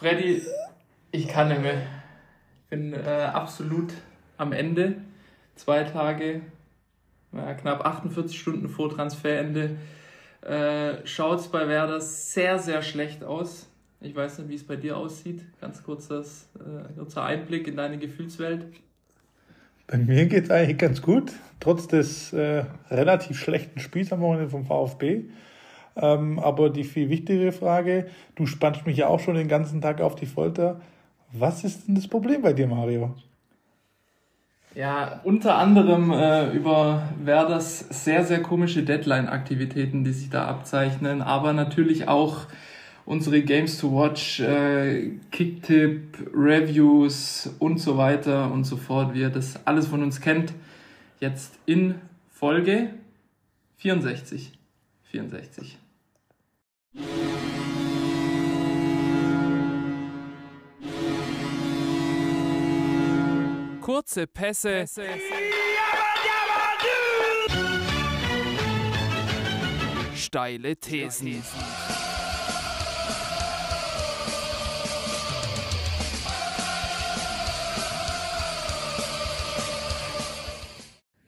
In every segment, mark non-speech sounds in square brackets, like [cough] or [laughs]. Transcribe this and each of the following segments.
Freddy, ich kann nicht mehr. Ich bin äh, absolut am Ende. Zwei Tage, ja, knapp 48 Stunden vor Transferende, äh, schaut es bei Werder sehr, sehr schlecht aus. Ich weiß nicht, wie es bei dir aussieht. Ganz kurzes, äh, kurzer Einblick in deine Gefühlswelt. Bei mir geht es eigentlich ganz gut, trotz des äh, relativ schlechten Spiels am Wochenende vom VfB. Ähm, aber die viel wichtigere Frage, du spannst mich ja auch schon den ganzen Tag auf die Folter. Was ist denn das Problem bei dir, Mario? Ja, unter anderem äh, über Werders sehr, sehr komische Deadline-Aktivitäten, die sich da abzeichnen, aber natürlich auch unsere Games to Watch, äh, Kicktip, Reviews und so weiter und so fort, wie ihr das alles von uns kennt, jetzt in Folge 64. 64. Kurze Pässe. Steile Thesen.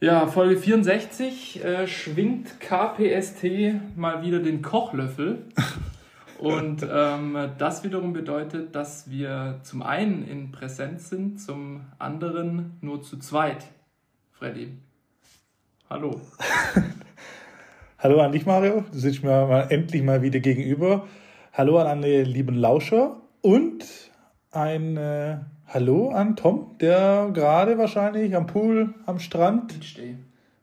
Ja, Folge 64 äh, schwingt KPST mal wieder den Kochlöffel. [laughs] Und ähm, das wiederum bedeutet, dass wir zum einen in Präsenz sind, zum anderen nur zu zweit. Freddy. Hallo. [laughs] Hallo an dich, Mario. Du sitzt mir mal endlich mal wieder gegenüber. Hallo an alle lieben Lauscher und ein äh, Hallo an Tom, der gerade wahrscheinlich am Pool, am Strand. Beach Day.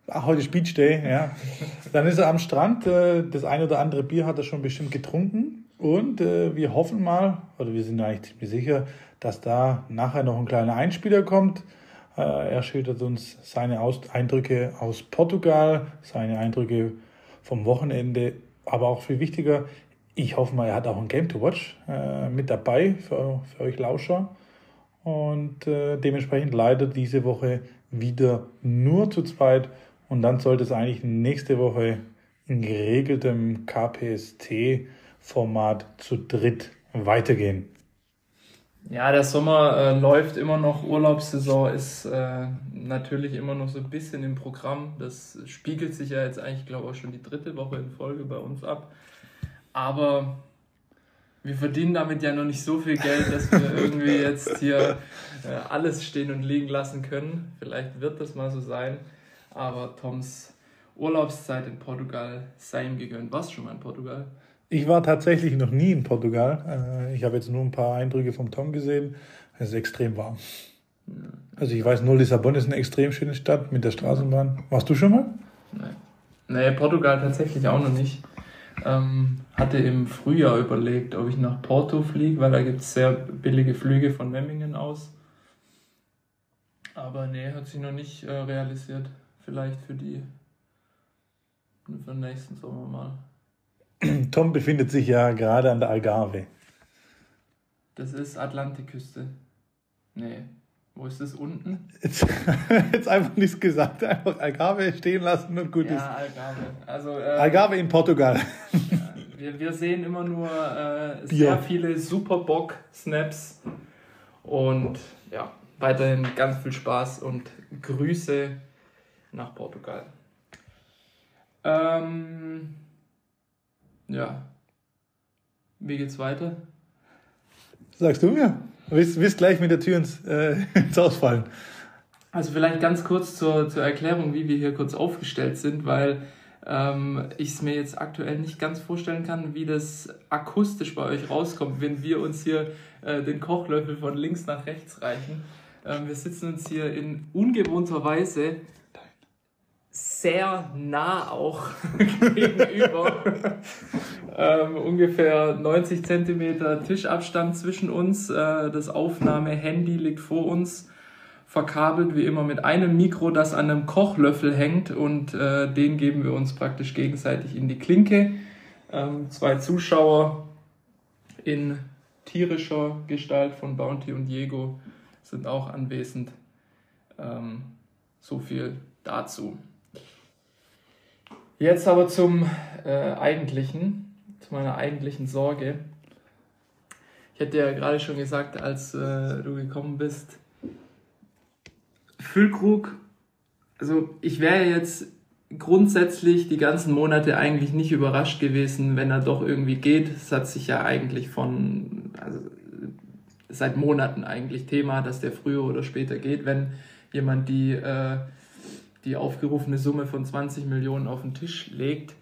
Ach, heute ist Beach Day, ja. [laughs] Dann ist er am Strand. Äh, das eine oder andere Bier hat er schon bestimmt getrunken. Und äh, wir hoffen mal, oder wir sind eigentlich ziemlich sicher, dass da nachher noch ein kleiner Einspieler kommt. Äh, er schildert uns seine Eindrücke aus Portugal, seine Eindrücke vom Wochenende, aber auch viel wichtiger, ich hoffe mal, er hat auch ein Game to Watch mit dabei für, für euch Lauscher. Und äh, dementsprechend leider diese Woche wieder nur zu zweit. Und dann sollte es eigentlich nächste Woche in geregeltem KPST-Format zu dritt weitergehen. Ja, der Sommer äh, läuft immer noch, Urlaubssaison ist äh, natürlich immer noch so ein bisschen im Programm. Das spiegelt sich ja jetzt eigentlich, glaube ich, auch schon die dritte Woche in Folge bei uns ab. Aber wir verdienen damit ja noch nicht so viel Geld, dass wir [laughs] irgendwie jetzt hier äh, alles stehen und liegen lassen können. Vielleicht wird das mal so sein. Aber Toms Urlaubszeit in Portugal sei ihm gegönnt. Warst du schon mal in Portugal? Ich war tatsächlich noch nie in Portugal. Äh, ich habe jetzt nur ein paar Eindrücke vom Tom gesehen. Es ist extrem warm. Also ich weiß nur, Lissabon ist eine extrem schöne Stadt mit der Straßenbahn. Warst du schon mal? Nein. Nee, Portugal tatsächlich auch noch nicht. Ähm, hatte im Frühjahr überlegt, ob ich nach Porto fliege, weil da gibt es sehr billige Flüge von Memmingen aus. Aber nee, hat sich noch nicht äh, realisiert. Vielleicht für die für den nächsten Sommer mal. [clears throat] Tom befindet sich ja gerade an der Algarve. Das ist Atlantikküste. Nee. Wo ist das unten? Jetzt, [laughs] jetzt einfach nichts gesagt, einfach Algarve stehen lassen und gut ja, ist. Algarve. Also, äh, Algarve in Portugal. Ja, wir, wir sehen immer nur äh, sehr viele Superbock-Snaps und ja, weiterhin ganz viel Spaß und Grüße nach Portugal. Ähm, ja. Wie geht's weiter? Sagst du mir? Willst, willst gleich mit der Tür ins, äh, [laughs] ins Ausfallen. Also vielleicht ganz kurz zur, zur Erklärung, wie wir hier kurz aufgestellt sind, weil ähm, ich es mir jetzt aktuell nicht ganz vorstellen kann, wie das akustisch bei euch rauskommt, wenn wir uns hier äh, den Kochlöffel von links nach rechts reichen. Ähm, wir sitzen uns hier in ungewohnter Weise sehr nah auch [laughs] gegenüber. ähm, ungefähr 90 Zentimeter Tischabstand zwischen uns. Äh, das Aufnahmehandy liegt vor uns, verkabelt wie immer mit einem Mikro, das an einem Kochlöffel hängt und äh, den geben wir uns praktisch gegenseitig in die Klinke. Ähm, zwei Zuschauer in tierischer Gestalt von Bounty und Diego sind auch anwesend. Ähm, so viel dazu. Jetzt aber zum äh, eigentlichen, zu meiner eigentlichen Sorge. Ich hätte ja gerade schon gesagt, als äh, du gekommen bist, Füllkrug, also ich wäre jetzt grundsätzlich die ganzen Monate eigentlich nicht überrascht gewesen, wenn er doch irgendwie geht. Es hat sich ja eigentlich von, also seit Monaten eigentlich Thema, dass der früher oder später geht, wenn jemand die, äh, die aufgerufene Summe von 20 Millionen auf den Tisch legt.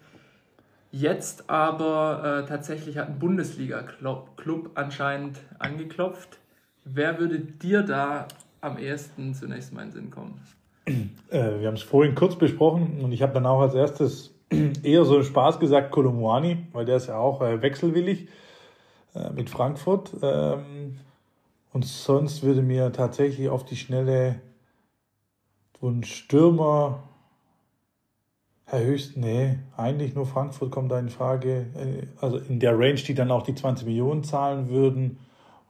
Jetzt aber äh, tatsächlich hat ein Bundesliga-Club anscheinend angeklopft. Wer würde dir da am ehesten zunächst mal in den Sinn kommen? Äh, wir haben es vorhin kurz besprochen und ich habe dann auch als erstes [clears throat] eher so im Spaß gesagt Kolomwani, weil der ist ja auch äh, wechselwillig äh, mit Frankfurt. Ähm, und sonst würde mir tatsächlich auf die Schnelle ein Stürmer Herr Höchst, nee, eigentlich nur Frankfurt kommt da in Frage. Äh, also in der Range, die dann auch die 20 Millionen zahlen würden.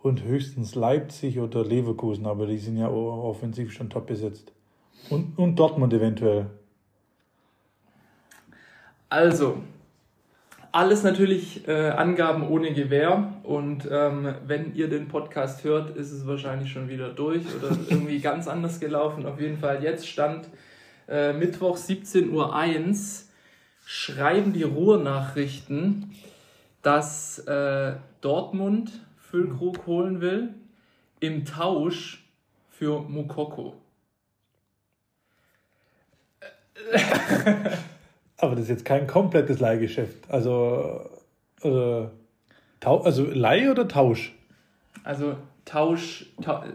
Und höchstens Leipzig oder Leverkusen, aber die sind ja offensiv schon top besetzt. Und, und Dortmund eventuell. Also, alles natürlich äh, Angaben ohne Gewähr. Und ähm, wenn ihr den Podcast hört, ist es wahrscheinlich schon wieder durch oder irgendwie [laughs] ganz anders gelaufen. Auf jeden Fall jetzt stand äh, Mittwoch 17.01 Uhr schreiben die Ruhrnachrichten, dass äh, Dortmund Füllkrug holen will im Tausch für Mukoko. [laughs] [laughs] Aber das ist jetzt kein komplettes Leihgeschäft. Also, äh, also Leih oder Tausch? Also Tausch, Tausch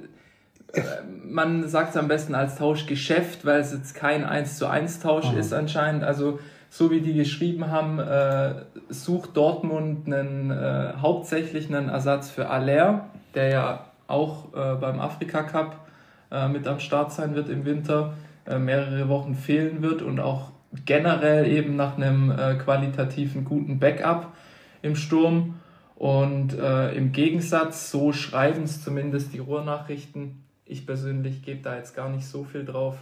man sagt es am besten als Tauschgeschäft, weil es jetzt kein 1 zu 1 Tausch Aha. ist anscheinend. Also so wie die geschrieben haben, äh, sucht Dortmund einen, äh, hauptsächlich einen Ersatz für Aller, der ja auch äh, beim Afrika Cup äh, mit am Start sein wird im Winter, äh, mehrere Wochen fehlen wird und auch generell eben nach einem äh, qualitativen guten Backup im Sturm. Und im Gegensatz, so schreiben es zumindest die Ruhrnachrichten, ich persönlich gebe da jetzt gar nicht so viel drauf.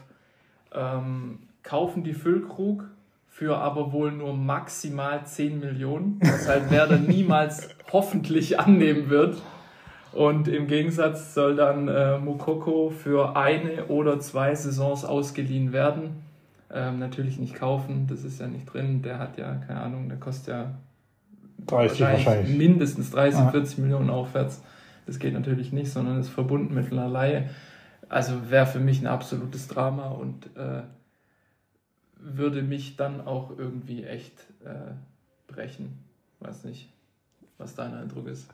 Ähm, kaufen die Füllkrug für aber wohl nur maximal 10 Millionen, was halt Werder [laughs] niemals hoffentlich annehmen wird. Und im Gegensatz soll dann äh, Mukoko für eine oder zwei Saisons ausgeliehen werden. Ähm, natürlich nicht kaufen, das ist ja nicht drin. Der hat ja, keine Ahnung, der kostet ja 30 wahrscheinlich, wahrscheinlich. mindestens 30, ah. 40 Millionen aufwärts. Das geht natürlich nicht, sondern ist verbunden mit einer Laie. Also wäre für mich ein absolutes Drama und äh, würde mich dann auch irgendwie echt äh, brechen. Weiß nicht, was dein Eindruck ist.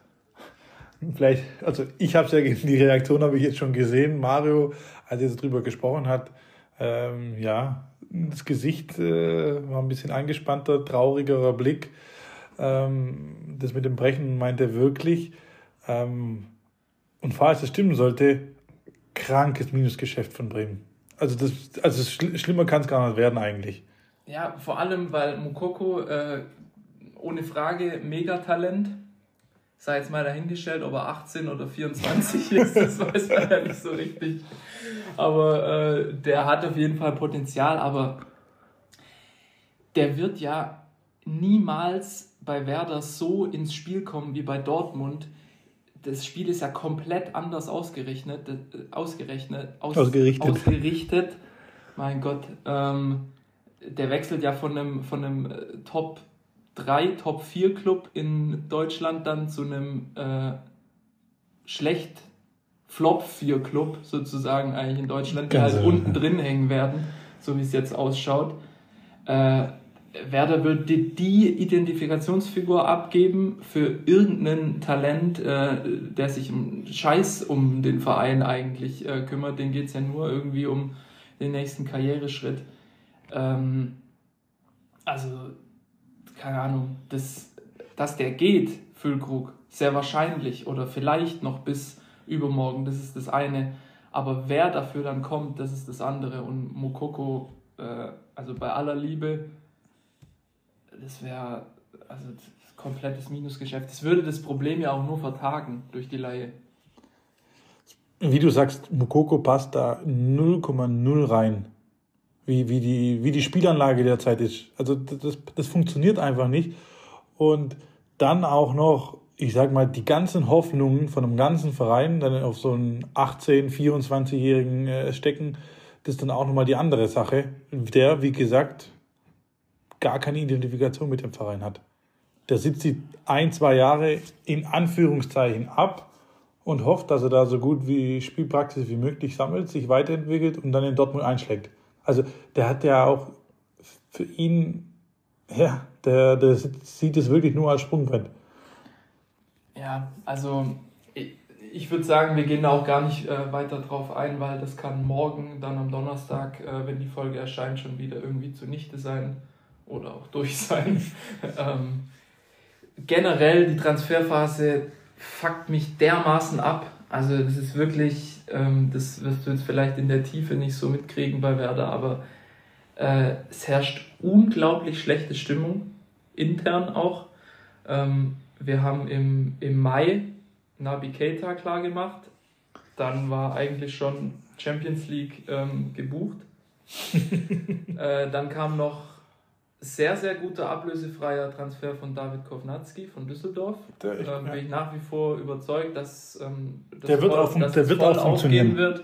Vielleicht, also ich habe es ja, die Reaktion habe ich jetzt schon gesehen. Mario, als er darüber gesprochen hat, ähm, ja, das Gesicht äh, war ein bisschen angespannter, traurigerer Blick. Ähm, das mit dem Brechen meint er wirklich. Ähm, und falls es stimmen sollte, krankes Minusgeschäft von Bremen. Also, das, also schl schlimmer kann es gar nicht werden eigentlich. Ja, vor allem, weil Mukoko äh, ohne Frage Megatalent, sei jetzt mal dahingestellt, ob er 18 oder 24 ist, das [laughs] weiß man ja nicht so richtig. Aber äh, der hat auf jeden Fall Potenzial, aber der wird ja niemals bei Werder so ins Spiel kommen wie bei Dortmund das Spiel ist ja komplett anders ausgerechnet, äh, ausgerechnet, aus, ausgerichtet. ausgerichtet. Mein Gott, ähm, der wechselt ja von einem, von einem äh, Top 3, Top 4 Club in Deutschland dann zu einem äh, schlecht Flop 4 Club sozusagen eigentlich in Deutschland, die halt unten drin hängen werden, so wie es jetzt ausschaut. Äh, Werder wird die Identifikationsfigur abgeben für irgendein Talent, äh, der sich um Scheiß um den Verein eigentlich äh, kümmert. Den geht es ja nur irgendwie um den nächsten Karriereschritt. Ähm, also, keine Ahnung, das, dass der geht, Füllkrug, sehr wahrscheinlich oder vielleicht noch bis übermorgen, das ist das eine. Aber wer dafür dann kommt, das ist das andere. Und Mokoko, äh, also bei aller Liebe, das wäre also komplettes Minusgeschäft. Das würde das Problem ja auch nur vertagen durch die Laie. Wie du sagst, Mukoko passt da 0,0 rein. Wie, wie, die, wie die Spielanlage derzeit ist. Also das, das funktioniert einfach nicht. Und dann auch noch ich sag mal, die ganzen Hoffnungen von einem ganzen Verein dann auf so einen 18-, 24-Jährigen äh, stecken, das ist dann auch nochmal die andere Sache, der, wie gesagt, gar keine Identifikation mit dem Verein hat. Der sitzt die ein, zwei Jahre in Anführungszeichen ab und hofft, dass er da so gut wie Spielpraxis wie möglich sammelt, sich weiterentwickelt und dann in Dortmund einschlägt. Also der hat ja auch für ihn, ja, der, der sieht es wirklich nur als Sprungbrett. Ja, also ich, ich würde sagen, wir gehen da auch gar nicht äh, weiter drauf ein, weil das kann morgen, dann am Donnerstag, äh, wenn die Folge erscheint, schon wieder irgendwie zunichte sein oder auch durch [laughs] sein. ähm, generell die Transferphase fuckt mich dermaßen ab. Also das ist wirklich, ähm, das wirst du jetzt vielleicht in der Tiefe nicht so mitkriegen bei Werder, aber äh, es herrscht unglaublich schlechte Stimmung, intern auch. Ähm, wir haben im, im Mai Nabi Keita klar gemacht. Dann war eigentlich schon Champions League ähm, gebucht. [laughs] äh, dann kam noch sehr, sehr guter ablösefreier Transfer von David Kovnatski von Düsseldorf. Der, ähm, bin ich nach wie vor überzeugt, dass ähm, das der wird voll, auch, dass der wird auch funktionieren. wird.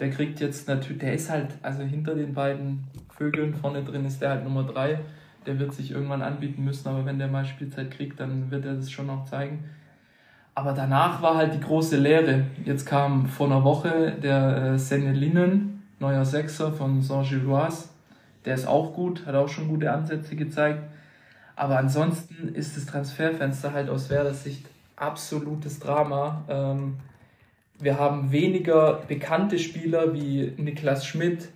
Der kriegt jetzt natürlich, der ist halt, also hinter den beiden Vögeln vorne drin ist der halt Nummer 3 der wird sich irgendwann anbieten müssen, aber wenn der mal Spielzeit kriegt, dann wird er das schon noch zeigen. Aber danach war halt die große Lehre. Jetzt kam vor einer Woche der äh, Senne neuer Sechser von Saint-Gilloise. Der ist auch gut, hat auch schon gute Ansätze gezeigt. Aber ansonsten ist das Transferfenster halt aus Werder Sicht absolutes Drama. Ähm, wir haben weniger bekannte Spieler wie Niklas Schmidt,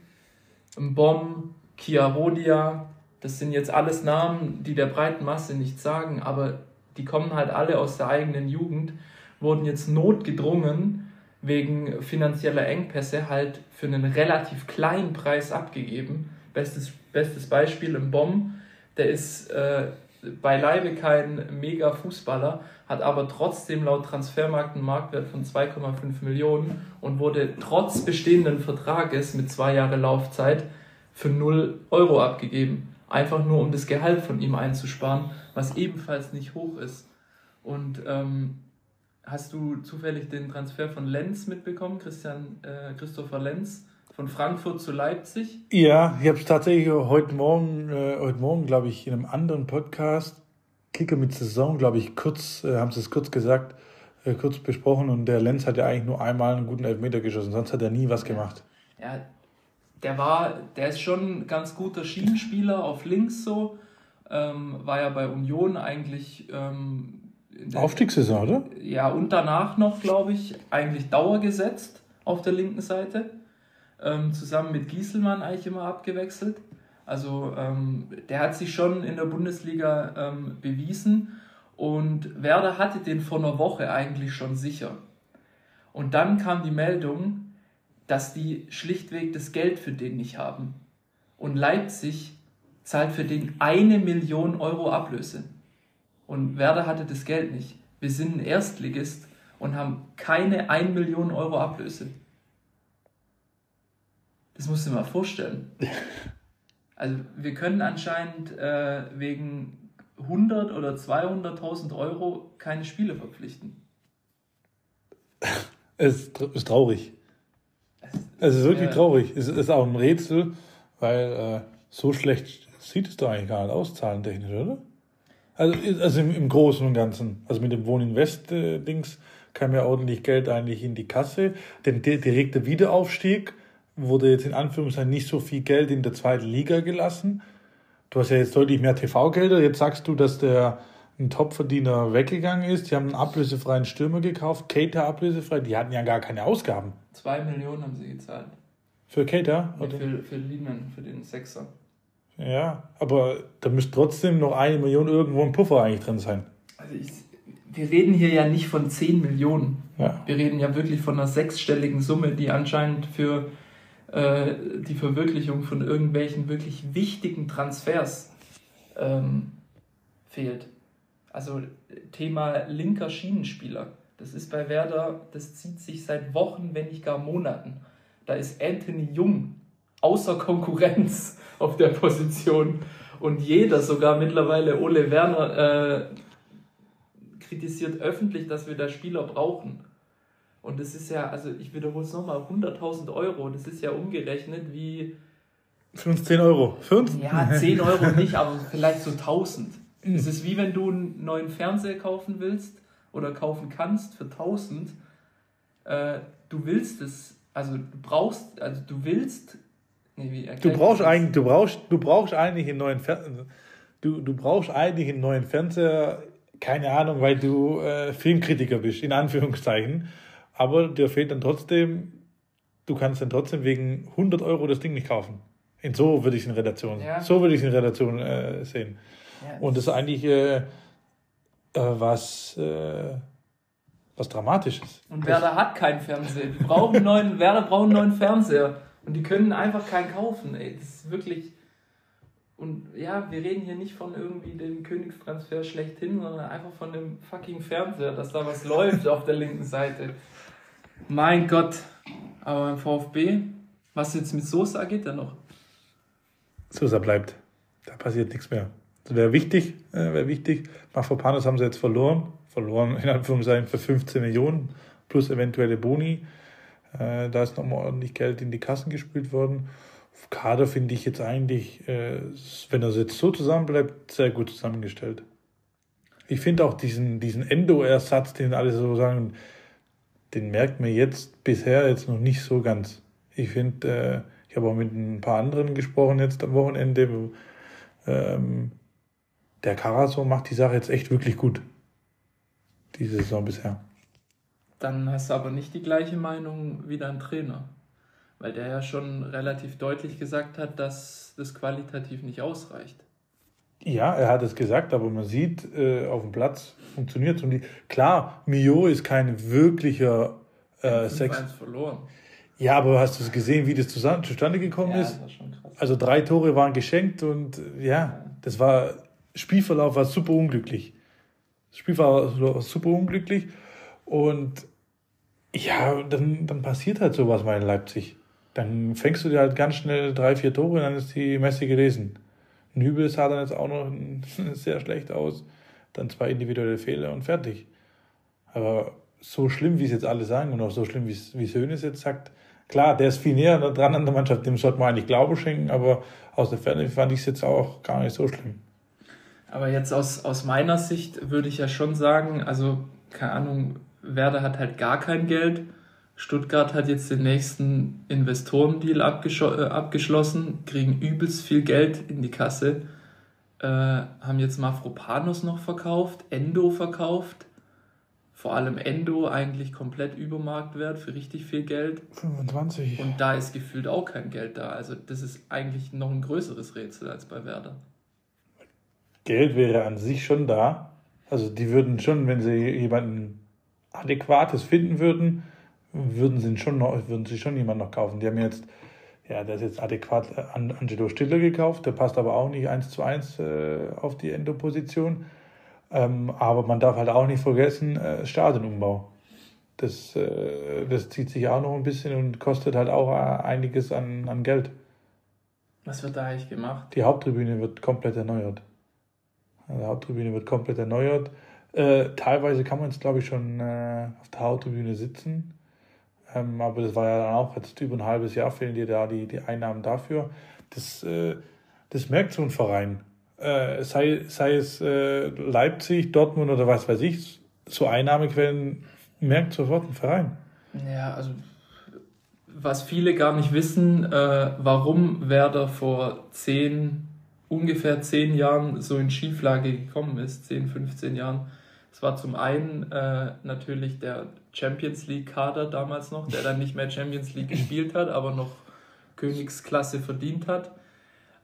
Mbom, Kia Rodia, das sind jetzt alles Namen, die der breiten Masse nicht sagen, aber die kommen halt alle aus der eigenen Jugend, wurden jetzt notgedrungen wegen finanzieller Engpässe halt für einen relativ kleinen Preis abgegeben. Bestes, bestes Beispiel im Bomb, der ist äh, beileibe kein mega Fußballer, hat aber trotzdem laut Transfermarkt einen Marktwert von 2,5 Millionen und wurde trotz bestehenden Vertrages mit zwei Jahre Laufzeit für 0 Euro abgegeben einfach nur um das Gehalt von ihm einzusparen, was ebenfalls nicht hoch ist. Und ähm, hast du zufällig den Transfer von Lenz mitbekommen, Christian äh, Christopher Lenz? Von Frankfurt zu Leipzig? Ja, ich habe es tatsächlich heute Morgen, äh, heute Morgen, glaube ich, in einem anderen Podcast, Kicker mit Saison, glaube ich, kurz, äh, haben sie es kurz gesagt, äh, kurz besprochen und der Lenz hat ja eigentlich nur einmal einen guten Elfmeter geschossen, sonst hat er nie was gemacht. Ja, der war, der ist schon ein ganz guter Schienenspieler auf links so. Ähm, war ja bei Union eigentlich. Ähm, Aufstiegssaison, oder? Ja, und danach noch, glaube ich, eigentlich dauergesetzt auf der linken Seite. Ähm, zusammen mit Gieselmann eigentlich immer abgewechselt. Also ähm, der hat sich schon in der Bundesliga ähm, bewiesen und Werder hatte den vor einer Woche eigentlich schon sicher. Und dann kam die Meldung, dass die schlichtweg das Geld für den nicht haben. Und Leipzig zahlt für den eine Million Euro Ablöse. Und Werder hatte das Geld nicht. Wir sind ein Erstligist und haben keine 1 Million Euro Ablöse. Das musst du dir mal vorstellen. Also wir können anscheinend äh, wegen 100 oder 200.000 Euro keine Spiele verpflichten. [laughs] Es ist traurig. Es ist wirklich ja. traurig. Es ist auch ein Rätsel, weil äh, so schlecht sieht es doch eigentlich gar nicht aus, zahlentechnisch, oder? Also, also im, im Großen und Ganzen. Also mit dem Wohninvest-Dings kam ja ordentlich Geld eigentlich in die Kasse. Der direkte Wiederaufstieg wurde jetzt in Anführungszeichen nicht so viel Geld in der zweiten Liga gelassen. Du hast ja jetzt deutlich mehr TV-Gelder. Jetzt sagst du, dass der ein Topverdiener weggegangen ist. Die haben einen ablösefreien Stürmer gekauft, Cater ablösefrei. Die hatten ja gar keine Ausgaben. Zwei Millionen haben sie gezahlt. Für Cater? Oder? Für, für Lehman, für den Sechser. Ja, aber da müsste trotzdem noch eine Million irgendwo im Puffer eigentlich drin sein. Also ich, wir reden hier ja nicht von 10 Millionen. Ja. Wir reden ja wirklich von einer sechsstelligen Summe, die anscheinend für äh, die Verwirklichung von irgendwelchen wirklich wichtigen Transfers ähm, fehlt. Also Thema linker Schienenspieler. Das ist bei Werder, das zieht sich seit Wochen, wenn nicht gar Monaten. Da ist Anthony Jung außer Konkurrenz [laughs] auf der Position. Und jeder, sogar mittlerweile Ole Werner, äh, kritisiert öffentlich, dass wir da Spieler brauchen. Und das ist ja, also ich wiederhole es nochmal, 100.000 Euro, das ist ja umgerechnet wie... Für uns 10 Euro. Für uns? Ja, 10 [laughs] Euro nicht, aber vielleicht so 1000. Es ist wie wenn du einen neuen Fernseher kaufen willst oder kaufen kannst für 1000. Äh, du willst es, also du brauchst, also du willst. Nee, Du brauchst eigentlich, du brauchst, du brauchst eigentlich einen neuen Fernseher. Du, du brauchst eigentlich einen neuen Fernseher, keine Ahnung, weil du äh, Filmkritiker bist, in Anführungszeichen. Aber dir fehlt dann trotzdem, du kannst dann trotzdem wegen 100 Euro das Ding nicht kaufen. In so würde ich es in Relation, Ja. so würde ich in Relation äh, sehen. Ja, Und das ist eigentlich äh, äh, was, was Dramatisches. Und Werder hat keinen Fernseher. Die brauchen neuen, Werder braucht einen neuen Fernseher. Und die können einfach keinen kaufen. Ey, das ist wirklich. Und ja, wir reden hier nicht von irgendwie dem Königstransfer schlechthin, sondern einfach von dem fucking Fernseher, dass da was läuft auf der linken Seite. Mein Gott. Aber beim VfB, was jetzt mit Sosa geht da noch? Sosa bleibt. Da passiert nichts mehr. Das wäre wichtig, äh, wäre wichtig. Mafropanos haben sie jetzt verloren. Verloren, in Anführungszeichen, für 15 Millionen plus eventuelle Boni. Äh, da ist nochmal ordentlich Geld in die Kassen gespült worden. Auf Kader finde ich jetzt eigentlich, äh, wenn er jetzt so zusammenbleibt, sehr gut zusammengestellt. Ich finde auch diesen, diesen Endo-Ersatz, den alle so sagen, den merkt man jetzt bisher jetzt noch nicht so ganz. Ich finde, äh, ich habe auch mit ein paar anderen gesprochen jetzt am Wochenende. Ähm, der Karaso macht die Sache jetzt echt wirklich gut. Diese Saison bisher. Dann hast du aber nicht die gleiche Meinung wie dein Trainer. Weil der ja schon relativ deutlich gesagt hat, dass das qualitativ nicht ausreicht. Ja, er hat es gesagt, aber man sieht, äh, auf dem Platz funktioniert es. Klar, Mio ist kein wirklicher äh, Sex. 5-1 verloren. Ja, aber hast du es gesehen, wie das zusammen, zustande gekommen Ja, ist? das war schon krass. Also drei Tore waren geschenkt und äh, ja, das war Spielverlauf war super unglücklich. Das Spielverlauf war super unglücklich und ja, dann, dann passiert halt sowas mal in Leipzig. Dann fängst du dir halt ganz schnell drei, vier Tore und dann ist die Messe gelesen. Nübel sah dann jetzt auch noch [laughs] sehr schlecht aus. Dann zwei individuelle Fehler und fertig. Aber so schlimm, wie es jetzt alle sagen und auch so schlimm, wie es, wie jetzt sagt, klar, der ist viel näher dran an der Mannschaft, dem sollte man eigentlich Glauben schenken, aber aus der Ferne fand ich es jetzt auch gar nicht so schlimm. Aber jetzt aus, aus meiner Sicht würde ich ja schon sagen, also keine Ahnung, Werder hat halt gar kein Geld. Stuttgart hat jetzt den nächsten Investorendeal äh, abgeschlossen, kriegen übelst viel Geld in die Kasse, äh, haben jetzt Mafropanos noch verkauft, Endo verkauft, vor allem Endo eigentlich komplett über Marktwert für richtig viel Geld 25. und da ist gefühlt auch kein Geld da. Also das ist eigentlich noch ein größeres Rätsel als bei Werder. Geld wäre an sich schon da. Also die würden schon, wenn sie jemanden adäquates finden würden, würden sie schon noch, würden sie schon jemanden noch kaufen. Die haben jetzt, ja, der ist jetzt adäquat an Angelo Stiller gekauft, der passt aber auch nicht eins zu eins äh, auf die Endo-Position. Ähm, aber man darf halt auch nicht vergessen, äh, Stadionumbau. Das, äh, das zieht sich auch noch ein bisschen und kostet halt auch äh, einiges an, an Geld. Was wird da eigentlich gemacht? Die Haupttribüne wird komplett erneuert. Also Die Haupttribüne wird komplett erneuert. Äh, teilweise kann man jetzt, glaube ich, schon äh, auf der Haupttribüne sitzen. Ähm, aber das war ja dann auch jetzt über ein halbes Jahr fehlen dir da die, die Einnahmen dafür. Das, äh, das merkt so ein Verein. Äh, sei, sei es äh, Leipzig, Dortmund oder was weiß ich, so Einnahmequellen merkt sofort ein Verein. Ja, also was viele gar nicht wissen, äh, warum Werder vor zehn, ungefähr zehn Jahren so in Schieflage gekommen ist, 10, 15 Jahren. Es war zum einen äh, natürlich der Champions League-Kader damals noch, der dann nicht mehr Champions League [laughs] gespielt hat, aber noch Königsklasse verdient hat.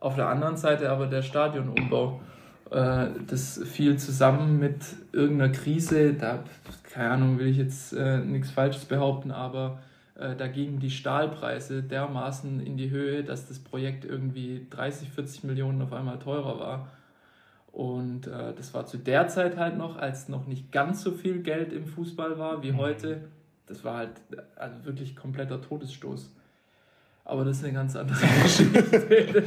Auf der anderen Seite aber der Stadionumbau. Äh, das fiel zusammen mit irgendeiner Krise, da, keine Ahnung, will ich jetzt äh, nichts Falsches behaupten, aber äh, da gingen die Stahlpreise dermaßen in die Höhe, dass das Projekt irgendwie 30, 40 Millionen auf einmal teurer war. Und äh, das war zu der Zeit halt noch, als noch nicht ganz so viel Geld im Fußball war wie heute. Das war halt also wirklich kompletter Todesstoß. Aber das ist eine ganz andere [laughs] Geschichte.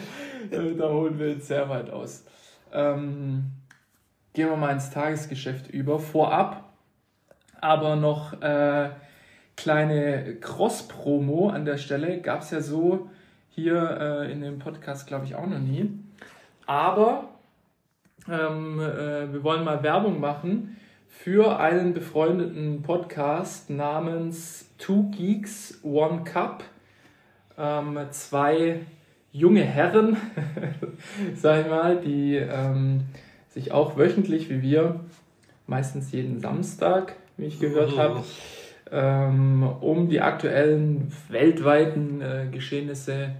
da holen wir jetzt sehr weit aus. Ähm, gehen wir mal ins Tagesgeschäft über. Vorab aber noch äh, kleine Cross-Promo an der Stelle. Gab es ja so hier äh, in dem Podcast, glaube ich, auch noch nie. Aber ähm, äh, wir wollen mal Werbung machen für einen befreundeten Podcast namens Two Geeks, One Cup. Ähm, zwei junge Herren, [laughs] sag ich mal, die ähm, sich auch wöchentlich wie wir, meistens jeden Samstag, wie ich gehört habe, ähm, um die aktuellen weltweiten äh, Geschehnisse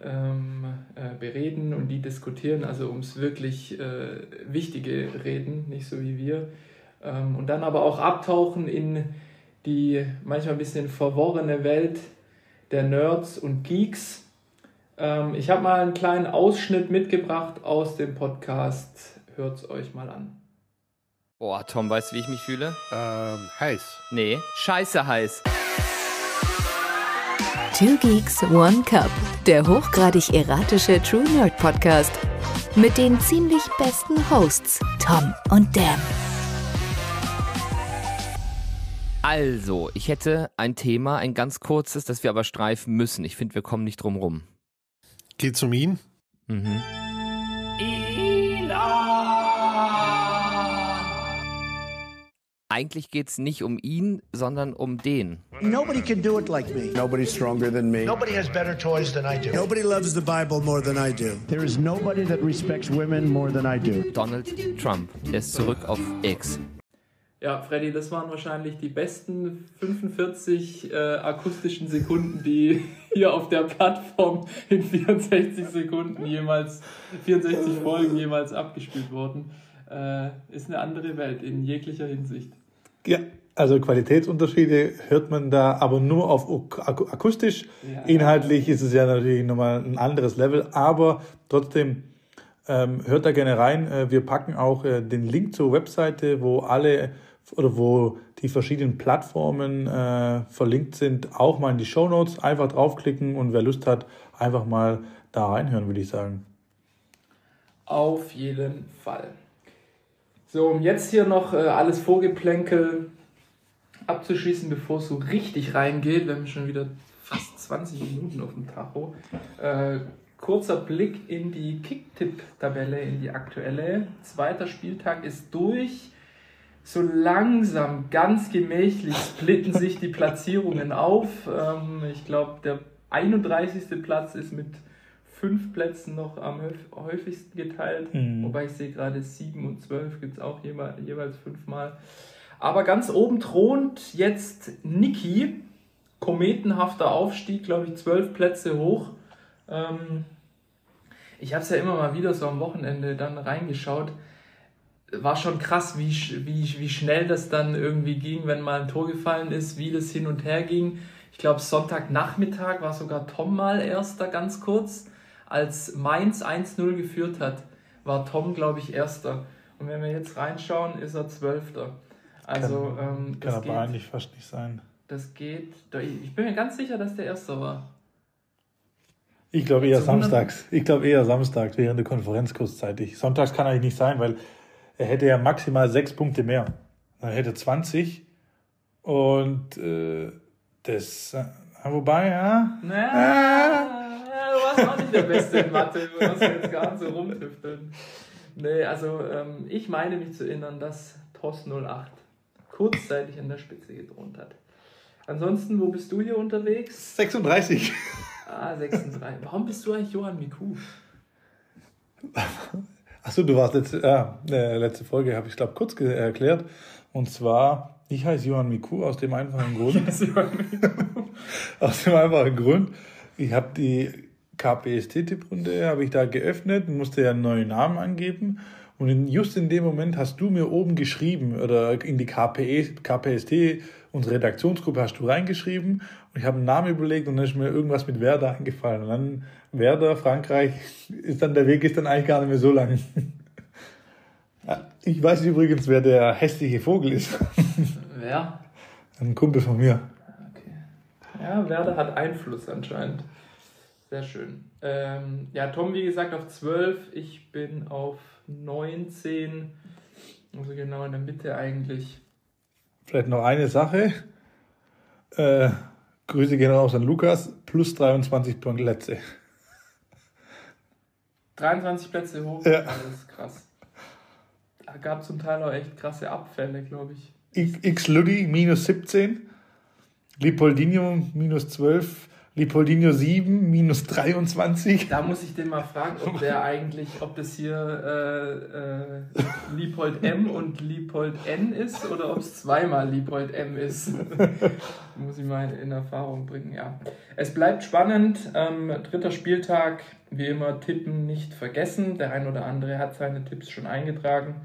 bereden und die diskutieren, also ums wirklich äh, Wichtige reden, nicht so wie wir. Ähm, und dann aber auch abtauchen in die manchmal ein bisschen verworrene Welt der Nerds und Geeks. Ähm, ich habe mal einen kleinen Ausschnitt mitgebracht aus dem Podcast. Hört es euch mal an. Boah, Tom, weißt du, wie ich mich fühle? Ähm, heiß. Nee, scheiße heiß. Two Geeks, One Cup, der hochgradig erratische True Nerd Podcast. Mit den ziemlich besten Hosts, Tom und Dan. Also, ich hätte ein Thema, ein ganz kurzes, das wir aber streifen müssen. Ich finde, wir kommen nicht drum rum. Geht's um ihn? Mhm. Eigentlich geht es nicht um ihn, sondern um den. Nobody can do it like me. Nobody's stronger than me. Nobody has better toys than I do. Nobody loves the Bible more than I do. There is nobody that respects women more than I do. Donald Trump. Er ist zurück auf X. Ja, Freddy, das waren wahrscheinlich die besten 45 äh, akustischen Sekunden, die [laughs] hier auf der Plattform in 64 Sekunden jemals, 64 Folgen jemals abgespielt wurden. Äh, ist eine andere Welt in jeglicher Hinsicht. Ja, also Qualitätsunterschiede hört man da aber nur auf ak akustisch. Ja. Inhaltlich ist es ja natürlich nochmal ein anderes Level, aber trotzdem ähm, hört da gerne rein. Äh, wir packen auch äh, den Link zur Webseite, wo alle oder wo die verschiedenen Plattformen äh, verlinkt sind, auch mal in die Show Notes. Einfach draufklicken und wer Lust hat, einfach mal da reinhören, würde ich sagen. Auf jeden Fall. So, um jetzt hier noch äh, alles Vorgeplänkel abzuschließen, bevor es so richtig reingeht, wir haben schon wieder fast 20 Minuten auf dem Tacho. Äh, kurzer Blick in die Kicktipp-Tabelle, in die aktuelle. Zweiter Spieltag ist durch. So langsam, ganz gemächlich splitten sich die Platzierungen auf. Ähm, ich glaube, der 31. Platz ist mit fünf Plätzen noch am häuf- häufigsten geteilt. Mhm. Wobei ich sehe gerade 7 und 12 gibt es auch jeweils, jeweils fünfmal. Aber ganz oben thront jetzt Niki. Kometenhafter Aufstieg, glaube ich, zwölf Plätze hoch. Ähm, ich habe es ja immer mal wieder so am Wochenende dann reingeschaut. War schon krass, wie, wie, wie schnell das dann irgendwie ging, wenn mal ein Tor gefallen ist, wie das hin und her ging. Ich glaube, Sonntagnachmittag war sogar Tom mal Erster, ganz kurz. Als Mainz 1-0 geführt hat, war Tom, glaube ich, Erster. Und wenn wir jetzt reinschauen, ist er Zwölfter. Also, ähm, Kann das, aber geht, eigentlich fast nicht sein. das geht. Ich bin mir ganz sicher, dass der Erster war. Ich glaube eher samstags. Ich glaube eher samstags während der Konferenz kurzzeitig. Sonntags kann eigentlich nicht sein, weil er hätte ja maximal sechs Punkte mehr. Er hätte 20 und äh, das, äh, wobei, ja, Naja, ja, auch nicht der Beste in Mathe, du musst jetzt gar nicht so rumtüfteln. Nee, also ähm, ich meine mich zu erinnern, dass TOS 08 kurzzeitig an der Spitze gedroht hat. Ansonsten, wo bist du hier unterwegs? 36. Ah, 36. Warum bist du eigentlich Johann Miku? Achso, du warst letzte, ja, äh, letzte Folge, habe ich glaube kurz ge- erklärt. Und zwar, ich heiße Johann Miku aus dem einfachen Grund. aus dem einfachen Grund, ich [laughs] habe die KPST-Tipprunde, habe ich da geöffnet, musste ja einen neuen Namen angeben. Und in, just in dem Moment hast du mir oben geschrieben, oder in die KPE, KPST, unsere Redaktionsgruppe hast du reingeschrieben. Und ich habe einen Namen überlegt und dann ist mir irgendwas mit Werder eingefallen. Und dann Werder, Frankreich, ist dann der Weg ist dann eigentlich gar nicht mehr so lang. Ich weiß übrigens, wer der hässliche Vogel ist. Wer? Ein Kumpel von mir. Okay. Ja, Werder hat Einfluss anscheinend. Sehr schön. Ähm, ja, Tom, wie gesagt, auf 12. Ich bin auf 19. Also genau in der Mitte eigentlich. Vielleicht noch eine Sache. Äh, Grüße gehen raus an Lukas, plus 23 Plätze. 23 Plätze hoch, Ja. das ist krass. Da gab zum Teil auch echt krasse Abfälle, glaube ich. X, Ludi minus 17, Lipoldinho minus 12, Lipoldinho 7 minus 23. Da muss ich den mal fragen, ob der eigentlich, ob das hier äh, äh, Lipold M und Lipold N ist oder ob es zweimal Lipold M ist. [laughs] muss ich mal in Erfahrung bringen, ja. Es bleibt spannend. Ähm, dritter Spieltag, wie immer, tippen nicht vergessen. Der ein oder andere hat seine Tipps schon eingetragen.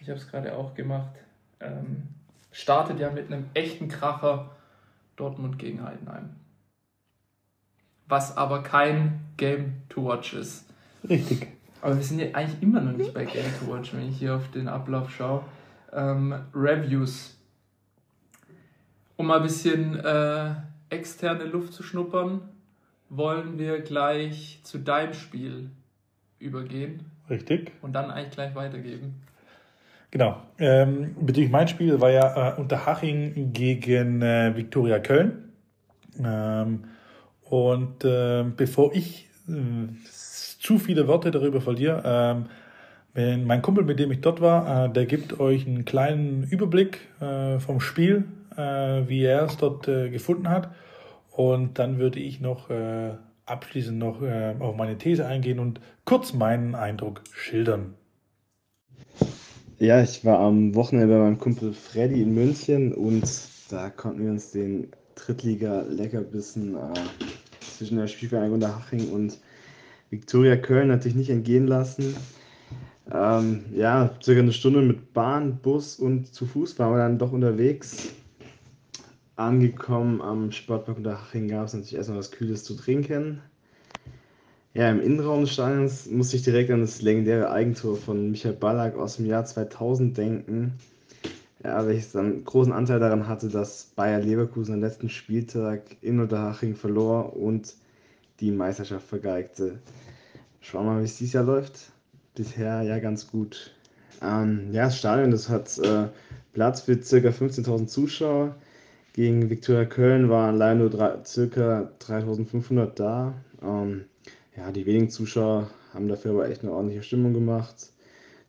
Ich habe es gerade auch gemacht. Ähm, startet ja mit einem echten Kracher Dortmund gegen Heidenheim. Was aber kein Game to Watch ist. Richtig. Aber wir sind ja eigentlich immer noch nicht bei Game to Watch, wenn ich hier auf den Ablauf schaue. Ähm, Reviews. Um mal ein bisschen äh, externe Luft zu schnuppern, wollen wir gleich zu deinem Spiel übergehen Richtig. und dann eigentlich gleich weitergeben. Genau. Ähm, bezüglich mein Spiel war ja äh, Unterhaching gegen äh, Viktoria Köln. Ähm, und ähm, bevor ich äh, zu viele Worte darüber verliere, wenn mein Kumpel, mit dem ich dort war, äh, der gibt euch einen kleinen Überblick äh, vom Spiel, äh, wie er es dort äh, gefunden hat. Und dann würde ich noch äh, abschließend noch äh, auf meine These eingehen und kurz meinen Eindruck schildern. Ja, ich war am Wochenende bei meinem Kumpel Freddy in München und da konnten wir uns den Drittliga-Leckerbissen äh, zwischen der Spielvereinigung Unterhaching und Viktoria Köln natürlich nicht entgehen lassen. Ähm, ja, circa eine Stunde mit Bahn, Bus und zu Fuß waren wir dann doch unterwegs. Angekommen am Sportpark Unterhaching gab es natürlich erstmal was Kühles zu trinken. Ja, im Innenraum des Stadions musste ich direkt an das legendäre Eigentor von Michael Ballack aus dem Jahr 2000 denken. Ja, welches dann großen Anteil daran hatte, dass Bayer Leverkusen am letzten Spieltag in Unterhaching verlor und die Meisterschaft vergeigte. Schauen wir mal, wie es dieses Jahr läuft. Bisher ja ganz gut. Ähm, ja, das Stadion, das hat äh, Platz für ca. 15.000 Zuschauer. Gegen Viktoria Köln waren leider nur ca. 3.500 da. Ähm, ja, die wenigen Zuschauer haben dafür aber echt eine ordentliche Stimmung gemacht.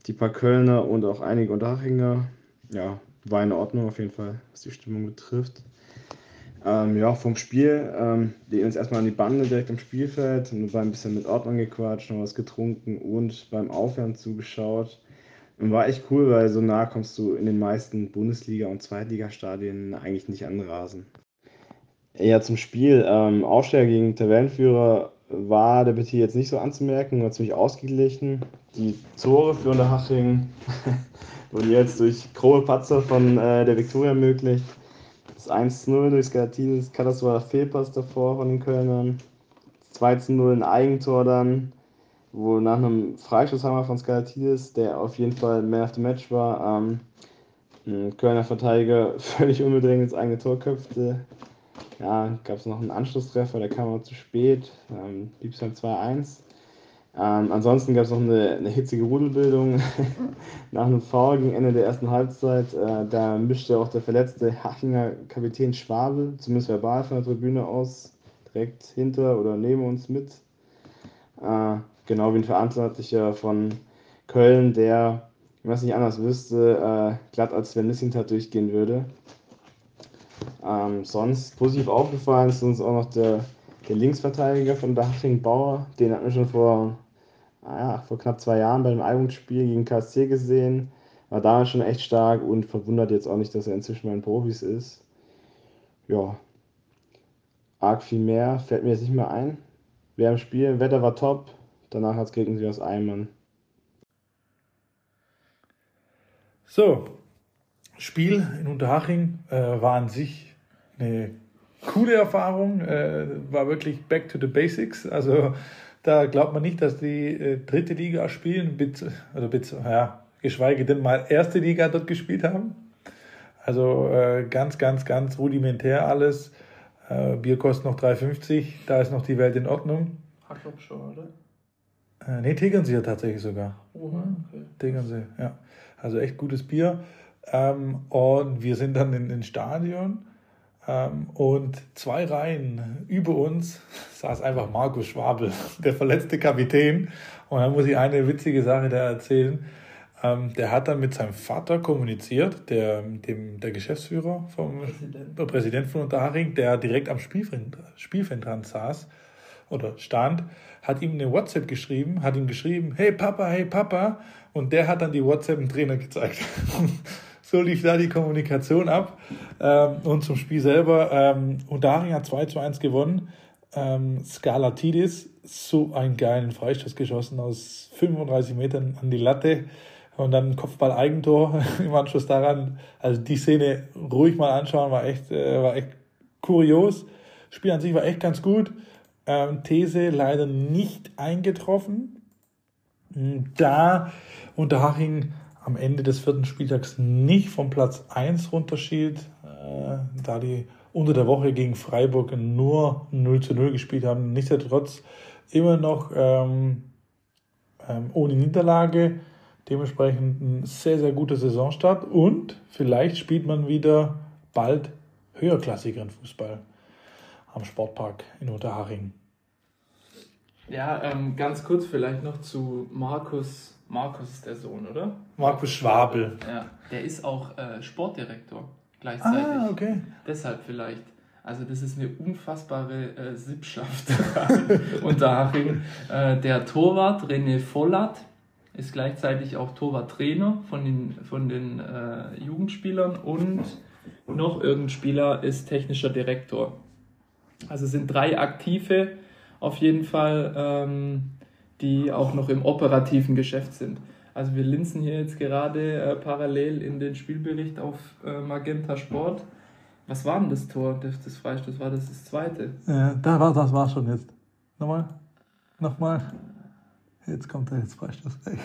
Die paar Kölner und auch einige Unterhachinger, ja, war in Ordnung auf jeden Fall, was die Stimmung betrifft. Ähm, ja, vom Spiel, ähm, legen uns erstmal an die Bande direkt am Spielfeld und dabei ein bisschen mit Ordnung gequatscht, noch was getrunken und beim Aufwärmen zugeschaut. Und war echt cool, weil so nah kommst du in den meisten Bundesliga- und Zweitligastadien eigentlich nicht an Rasen. Ja, zum Spiel. Ähm, Aufsteiger gegen Tabellenführer war der Betis jetzt nicht so anzumerken, war ziemlich ausgeglichen. Die Tore für Unterhaching [laughs] wurden jetzt durch grobe Patzer von äh, der Viktoria möglich. Das 1-0 durch Scalatidis, katastrophaler Fehlpass davor von den Kölnern. Das 2-0 ein Eigentor dann, wo nach einem Freistoßhammer von Scalatidis, der auf jeden Fall Man of the Match war, ähm, ein Kölner Verteidiger [laughs] völlig unbedingt ins eigene Tor köpfte. Ja, gab es noch einen Anschlusstreffer, der kam aber zu spät. Ähm, blieb es beim 2-1. Ähm, ansonsten gab es noch eine, eine hitzige Rudelbildung [laughs] [laughs] nach einem Foul gegen Ende der ersten Halbzeit. Äh, da mischte auch der verletzte Hachinger Kapitän Schwabel, zumindest verbal von der Tribüne aus, direkt hinter oder neben uns mit. Äh, genau wie ein Verantwortlicher von Köln, der, wenn man es nicht anders wüsste, äh, glatt als Sven Missintat durchgehen würde. Ähm, sonst positiv aufgefallen ist uns auch noch der, der Linksverteidiger von Dachring Bauer. Den hatten wir schon vor, naja, vor knapp zwei Jahren bei dem Albumspiel gegen KSC gesehen. War damals schon echt stark und verwundert jetzt auch nicht, dass er inzwischen bei den Profis ist. Ja, arg viel mehr fällt mir jetzt nicht mehr ein. Wer im Spiel, Wetter war top, danach hat es geregnet wie aus Eimern. So, Spiel in Unterhaching äh, war an sich eine coole Erfahrung, äh, war wirklich back to the basics. Also da glaubt man nicht, dass die äh, dritte Liga spielen, bit, oder bit, ja, geschweige denn mal erste Liga dort gespielt haben. Also äh, ganz, ganz, ganz rudimentär alles. Äh, Bier kostet noch 3,50, da ist noch die Welt in Ordnung. Hacklopp schon, oder? Äh, nee, Tegernsee tatsächlich sogar. Oha, okay. Tegernsee, ja. Also echt gutes Bier. Ähm, und wir sind dann in den Stadion und zwei Reihen über uns saß einfach Markus Schwabel, [laughs] der verletzte Kapitän. Und da muss ich eine witzige Sache da erzählen. Ähm, der hat dann mit seinem Vater kommuniziert, der, dem, der Geschäftsführer vom Präsident, der Präsident von Unterhaching, der direkt am Spielfeld, Spielfeld dran saß oder stand, hat ihm eine WhatsApp geschrieben, hat ihm geschrieben, hey Papa, hey Papa, und der hat dann die WhatsApp dem Trainer gezeigt. [laughs] so lief da die Kommunikation ab. Ähm, und zum Spiel selber, ähm, Unterhaching hat 2 zu 1 gewonnen. Ähm, Skalatidis, so einen geilen Freistoß geschossen aus 35 Metern an die Latte und dann Kopfball-Eigentor [laughs] im Anschluss daran. Also die Szene ruhig mal anschauen, war echt, äh, war echt kurios. Spiel an sich war echt ganz gut. Ähm, These leider nicht eingetroffen. Da Unterhaching am Ende des vierten Spieltags nicht vom Platz 1 runterschied, äh, da die unter der Woche gegen Freiburg nur 0 zu 0 gespielt haben. Nichtsdestotrotz immer noch ähm, ähm, ohne Niederlage. Dementsprechend ein sehr, sehr guter Saisonstart und vielleicht spielt man wieder bald höherklassigeren Fußball am Sportpark in Unterhaching. Ja, ähm, ganz kurz vielleicht noch zu Markus. Markus ist der Sohn, oder? Markus Schwabel. Ja, der ist auch äh, Sportdirektor gleichzeitig. Ah, okay. Deshalb vielleicht. Also das ist eine unfassbare äh, Sippschaft [laughs] Unterhaching. Äh, der Torwart René Vollat ist gleichzeitig auch Torwarttrainer von den, von den äh, Jugendspielern und noch irgendein Spieler ist technischer Direktor. Also es sind drei Aktive auf jeden Fall, ähm, die auch noch im operativen Geschäft sind. Also wir linsen hier jetzt gerade äh, parallel in den Spielbericht auf äh, Magenta Sport. Was war denn das Tor, das, das Freistoß? War das das zweite? Ja, da war, das war schon jetzt. Nochmal. Nochmal. Jetzt kommt er jetzt Freistoß weg.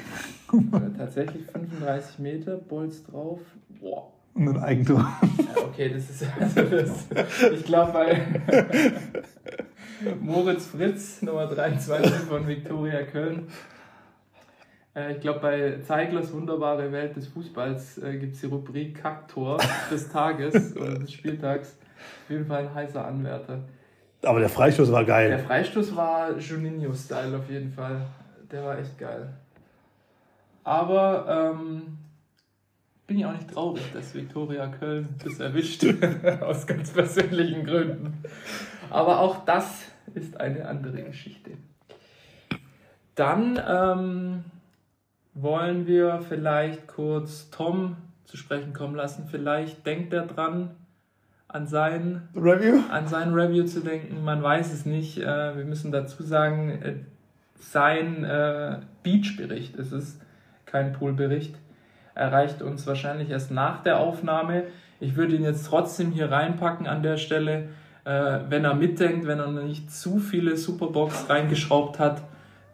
Tatsächlich 35 Meter, Bolz drauf. Boah. Und ein Eigentor. Ja, okay, das ist also [laughs] das, ich glaube bei [laughs] [laughs] Moritz Fritz, Nummer 23 von Viktoria Köln. Äh, ich glaube, bei Zeiglers wunderbare Welt des Fußballs äh, gibt es die Rubrik Kacktor des Tages [laughs] oder des Spieltags. Auf jeden Fall ein heißer Anwärter. Aber der Freistoß war geil. Der Freistoß war Juninho-Style auf jeden Fall. Der war echt geil. Aber ähm, bin ich auch nicht traurig, dass Viktoria Köln das erwischt, [laughs] aus ganz persönlichen Gründen. Aber auch das ist eine andere Geschichte. Dann ähm, wollen wir vielleicht kurz Tom zu sprechen kommen lassen. Vielleicht denkt er dran, an sein Review, an sein Review zu denken. Man weiß es nicht. Äh, wir müssen dazu sagen, äh, sein äh, Beach-Bericht ist es, kein Pool-Bericht erreicht uns wahrscheinlich erst nach der Aufnahme. Ich würde ihn jetzt trotzdem hier reinpacken an der Stelle, äh, wenn er mitdenkt, wenn er nicht zu viele Superbox reingeschraubt hat,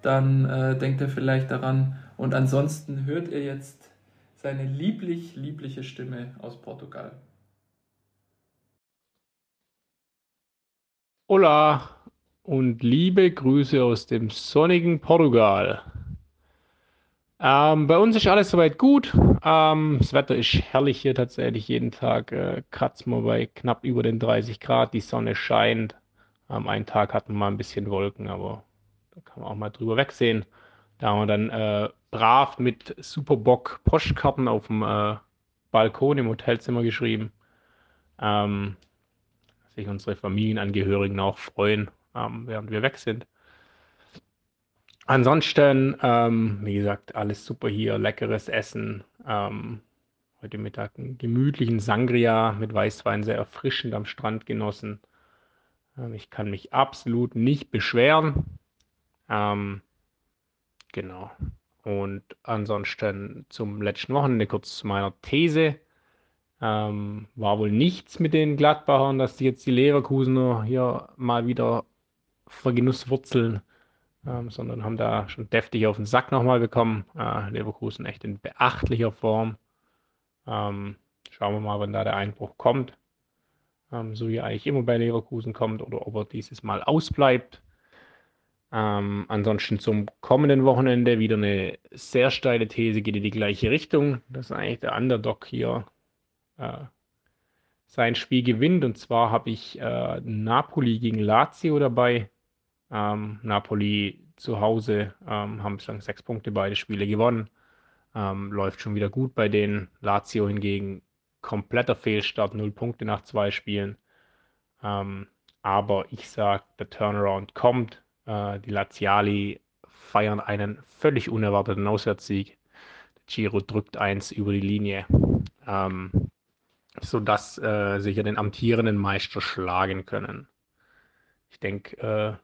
dann äh, denkt er vielleicht daran. Und ansonsten hört er jetzt seine lieblich, liebliche Stimme aus Portugal. Hola und liebe Grüße aus dem sonnigen Portugal. Ähm, bei uns ist alles soweit gut. Ähm, das Wetter ist herrlich hier tatsächlich. Jeden Tag äh, kratzen wir bei knapp über den 30 Grad. Die Sonne scheint. Am einen Tag hatten wir mal ein bisschen Wolken, aber da kann man auch mal drüber wegsehen. Da haben wir dann äh, brav mit Superbock Postkarten auf dem äh, Balkon im Hotelzimmer geschrieben. Ähm, sich unsere Familienangehörigen auch freuen, ähm, während wir weg sind. Ansonsten, ähm, wie gesagt, alles super hier, leckeres Essen. Ähm, heute Mittag einen gemütlichen Sangria mit Weißwein, sehr erfrischend am Strand genossen. Ähm, ich kann mich absolut nicht beschweren. Ähm, genau. Und ansonsten zum letzten Wochenende kurz zu meiner These. Ähm, war wohl nichts mit den Gladbachern, dass die jetzt die Leverkusener hier mal wieder vergenusswurzeln ähm, sondern haben da schon deftig auf den Sack nochmal bekommen. Äh, Leverkusen echt in beachtlicher Form. Ähm, schauen wir mal, wann da der Einbruch kommt. Ähm, so wie er eigentlich immer bei Leverkusen kommt oder ob er dieses Mal ausbleibt. Ähm, ansonsten zum kommenden Wochenende wieder eine sehr steile These, geht in die gleiche Richtung, dass eigentlich der Underdog hier äh, sein Spiel gewinnt. Und zwar habe ich äh, Napoli gegen Lazio dabei. Ähm, Napoli zu Hause ähm, haben bislang sechs Punkte beide Spiele gewonnen. Ähm, läuft schon wieder gut bei denen. Lazio hingegen kompletter Fehlstart, null Punkte nach zwei Spielen. Ähm, aber ich sage, der Turnaround kommt. Äh, die Laziali feiern einen völlig unerwarteten Auswärtssieg. Giro drückt eins über die Linie, ähm, sodass äh, sie ja den amtierenden Meister schlagen können. Ich denke, äh,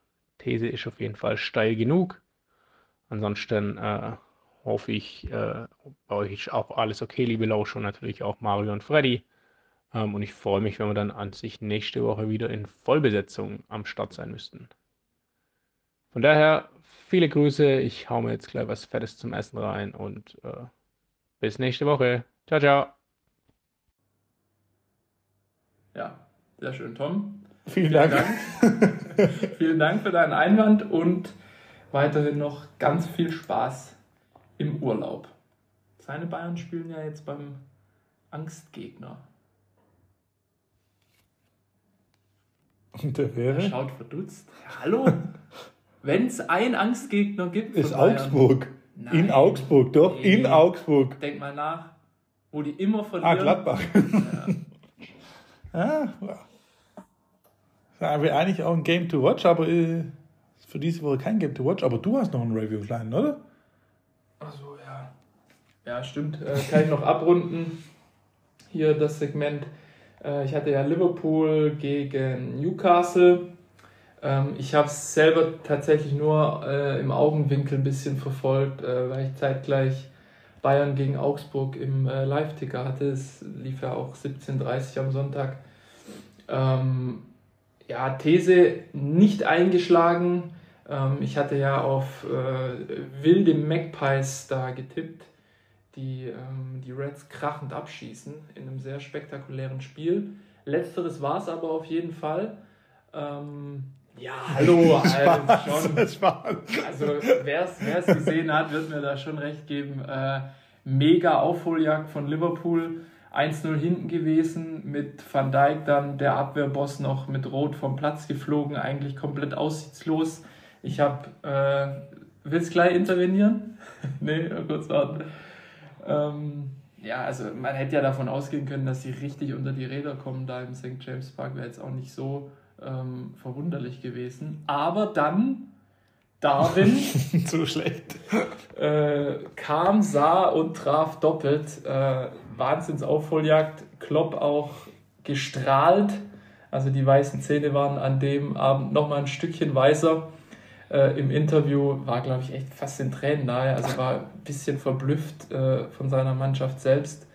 These ist auf jeden Fall steil genug. Ansonsten äh, hoffe ich, äh, bei euch ist auch alles okay, liebe Lauscher, natürlich auch Mario und Freddy. Ähm, und ich freue mich, wenn wir dann an sich nächste Woche wieder in Vollbesetzung am Start sein müssten. Von daher, viele Grüße. Ich hau mir jetzt gleich was Fettes zum Essen rein und äh, bis nächste Woche. Ciao, ciao. Ja, sehr schön, Tom. Vielen, Dank. Dank. Vielen Dank für deinen Einwand und weiterhin noch ganz viel Spaß im Urlaub. Seine Bayern spielen ja jetzt beim Angstgegner. Und der wäre? Er schaut verdutzt. Hallo? [laughs] Wenn es einen Angstgegner gibt. Ist Augsburg. Nein. In Augsburg, doch, nee. in Augsburg. Denk mal nach, wo die immer verlieren. Ah, Gladbach. Ja. [laughs] ja. Sagen wir eigentlich auch ein Game to Watch, aber äh, für diese Woche kein Game to Watch. Aber du hast noch ein Review klein, oder? Achso, ja. Ja, stimmt. Äh, kann ich noch abrunden. Hier das Segment. Äh, ich hatte ja Liverpool gegen Newcastle. Ähm, ich habe es selber tatsächlich nur äh, im Augenwinkel ein bisschen verfolgt, äh, weil ich zeitgleich Bayern gegen Augsburg im äh, Live-Ticker hatte. Es lief ja auch 17.30 Uhr am Sonntag. Ähm, ja, These nicht eingeschlagen. Ähm, ich hatte ja auf äh, wilde Magpies da getippt, die ähm, die Reds krachend abschießen in einem sehr spektakulären Spiel. Letzteres war es aber auf jeden Fall. Ähm, ja, hallo, [laughs] also schon. [laughs] Also wer es gesehen hat, wird mir da schon recht geben. Äh, mega Aufholjagd von Liverpool. 1-0 hinten gewesen, mit Van Dijk dann der Abwehrboss noch mit Rot vom Platz geflogen, eigentlich komplett aussichtslos. Ich habe, äh, willst gleich intervenieren? [laughs] nee, kurz warten. Ähm, ja, also man hätte ja davon ausgehen können, dass sie richtig unter die Räder kommen da im St. James Park, wäre jetzt auch nicht so ähm, verwunderlich gewesen. Aber dann Darwin [laughs] so schlecht äh, kam, sah und traf doppelt. Äh, Wahnsinns Aufholjagd. Klopp auch gestrahlt. Also die weißen Zähne waren an dem Abend nochmal ein Stückchen weißer. Äh, Im Interview war, glaube ich, echt fast in Tränen nahe. Also war ein bisschen verblüfft äh, von seiner Mannschaft selbst.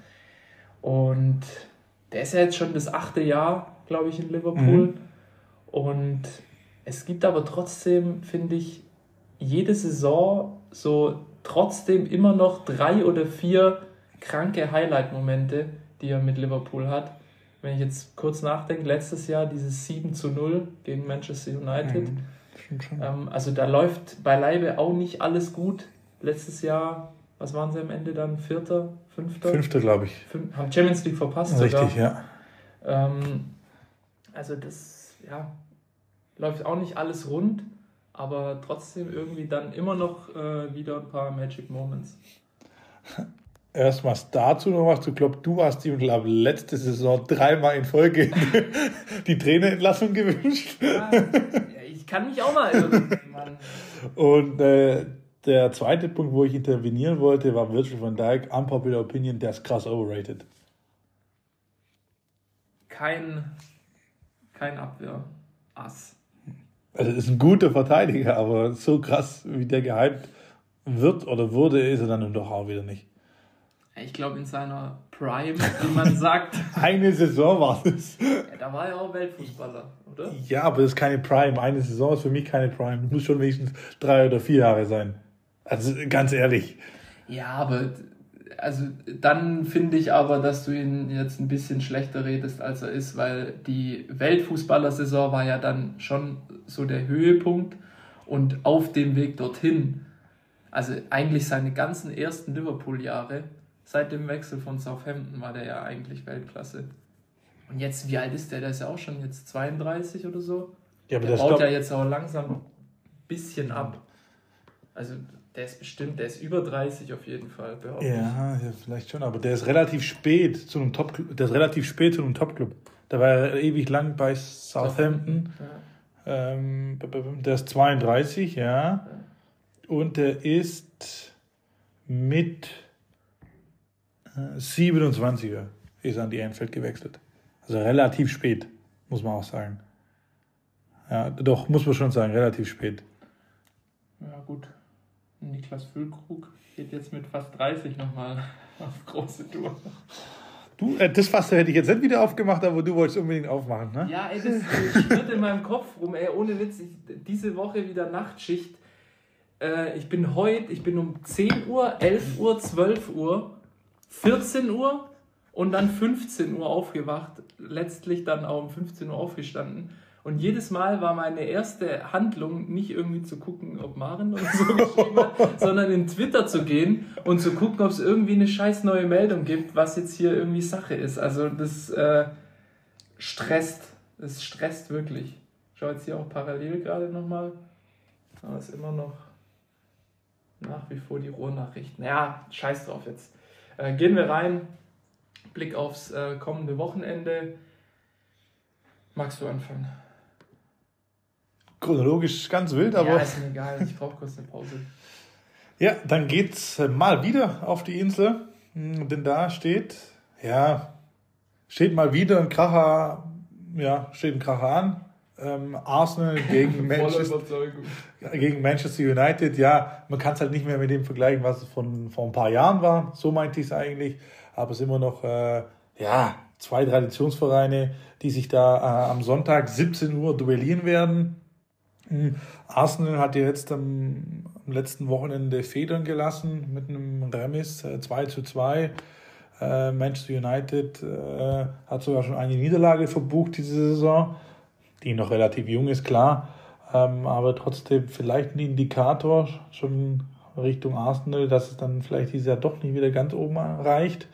Und der ist ja jetzt schon das achte Jahr, glaube ich, in Liverpool. Mhm. Und es gibt aber trotzdem, finde ich, jede Saison so trotzdem immer noch drei oder vier kranke Highlight-Momente, die er mit Liverpool hat. Wenn ich jetzt kurz nachdenke, letztes Jahr dieses 7 zu 0 gegen Manchester United. Mhm, ähm, also da läuft beileibe auch nicht alles gut. Letztes Jahr, was waren sie am Ende dann? Vierter, fünfter? Fünfter, glaube ich. Fünf, haben Champions League verpasst. Richtig, sogar. ja. Ähm, also das, ja, läuft auch nicht alles rund, aber trotzdem irgendwie dann immer noch äh, wieder ein paar Magic Moments. [laughs] Erstmal dazu noch was. Ich glaube, du hast ihm, glaube letzte Saison dreimal in Folge [laughs] die Trainerentlassung gewünscht. Ja, ich kann mich auch mal. Und äh, der zweite Punkt, wo ich intervenieren wollte, war Virgil van Dijk. Unpopular Opinion, der ist krass overrated. Kein, kein Abwehr-Ass. Also ist ein guter Verteidiger, aber so krass, wie der gehypt wird oder wurde, ist er dann doch auch wieder nicht. Ich glaube, in seiner Prime, wie man [laughs] sagt. Eine Saison war das. Ja, da war er auch Weltfußballer, oder? Ja, aber das ist keine Prime. Eine Saison ist für mich keine Prime. Muss schon wenigstens drei oder vier Jahre sein. Also ganz ehrlich. Ja, aber also dann finde ich aber, dass du ihn jetzt ein bisschen schlechter redest, als er ist, weil die Weltfußballersaison war ja dann schon so der Höhepunkt Und auf dem Weg dorthin, also eigentlich seine ganzen ersten Liverpool-Jahre, seit dem Wechsel von Southampton war der ja eigentlich Weltklasse. Und jetzt, wie alt ist der? Der ist ja auch schon jetzt 32 oder so. Ja, aber der baut ja jetzt auch langsam ein bisschen ab. Also der ist bestimmt, der ist über 30 auf jeden Fall, behaupte. Ja, ja, vielleicht schon, aber der ist relativ spät zu einem Top der ist relativ spät zu einem Top-Club. Der war ja ewig lang bei Southampton. Ähm, b- b- der ist 32, ja. Und der ist mit 27er ist an die Enfield gewechselt. Also relativ spät, muss man auch sagen. Ja, doch, muss man schon sagen, relativ spät. Ja, gut. Niklas Füllkrug geht jetzt mit fast 30 nochmal auf große Tour. Du, äh, das Fass hätte ich jetzt nicht wieder aufgemacht, aber du wolltest unbedingt aufmachen, ne? Ja, ey, das schwirrt in meinem Kopf rum, ey, ohne Witz. Ich, diese Woche wieder Nachtschicht. Äh, ich bin heute, ich bin um 10 Uhr, 11 Uhr, 12 Uhr, 14 Uhr und dann 15 Uhr aufgewacht. Letztlich dann auch um 15 Uhr aufgestanden. Und jedes Mal war meine erste Handlung nicht irgendwie zu gucken, ob Maren oder so [laughs] geschrieben hat, sondern in Twitter zu gehen und zu gucken, ob es irgendwie eine scheiß neue Meldung gibt, was jetzt hier irgendwie Sache ist. Also das äh, stresst. Es stresst wirklich. Ich schaue jetzt hier auch parallel gerade nochmal. Aber es ist immer noch nach wie vor die Ruhrnachrichten. Ja, scheiß drauf jetzt. Äh, gehen wir rein. Blick aufs äh, kommende Wochenende. Magst du anfangen? Chronologisch ganz wild, ja, aber. ist mir egal. Ich brauche kurz eine Pause. Ja, dann geht's äh, mal wieder auf die Insel, Hm, denn da steht, ja, steht mal wieder ein Kracher, ja, steht ein Kracher an. Ähm, Arsenal [laughs] gegen Manchester, gegen Manchester United. Ja, man kann es halt nicht mehr mit dem vergleichen, was es von vor ein paar Jahren war. So meinte ich es eigentlich. Aber es sind immer noch, äh, ja, zwei Traditionsvereine, die sich da äh, am Sonntag 17 Uhr duellieren werden. Hm, Arsenal hat ja jetzt am, am letzten Wochenende Federn gelassen mit einem Remis äh, 2 zu 2. Äh, Manchester United äh, hat sogar schon eine Niederlage verbucht diese Saison, die noch relativ jung ist, klar. Ähm, aber trotzdem vielleicht ein Indikator schon Richtung Arsenal, dass es dann vielleicht dieses Jahr doch nicht wieder ganz oben reicht,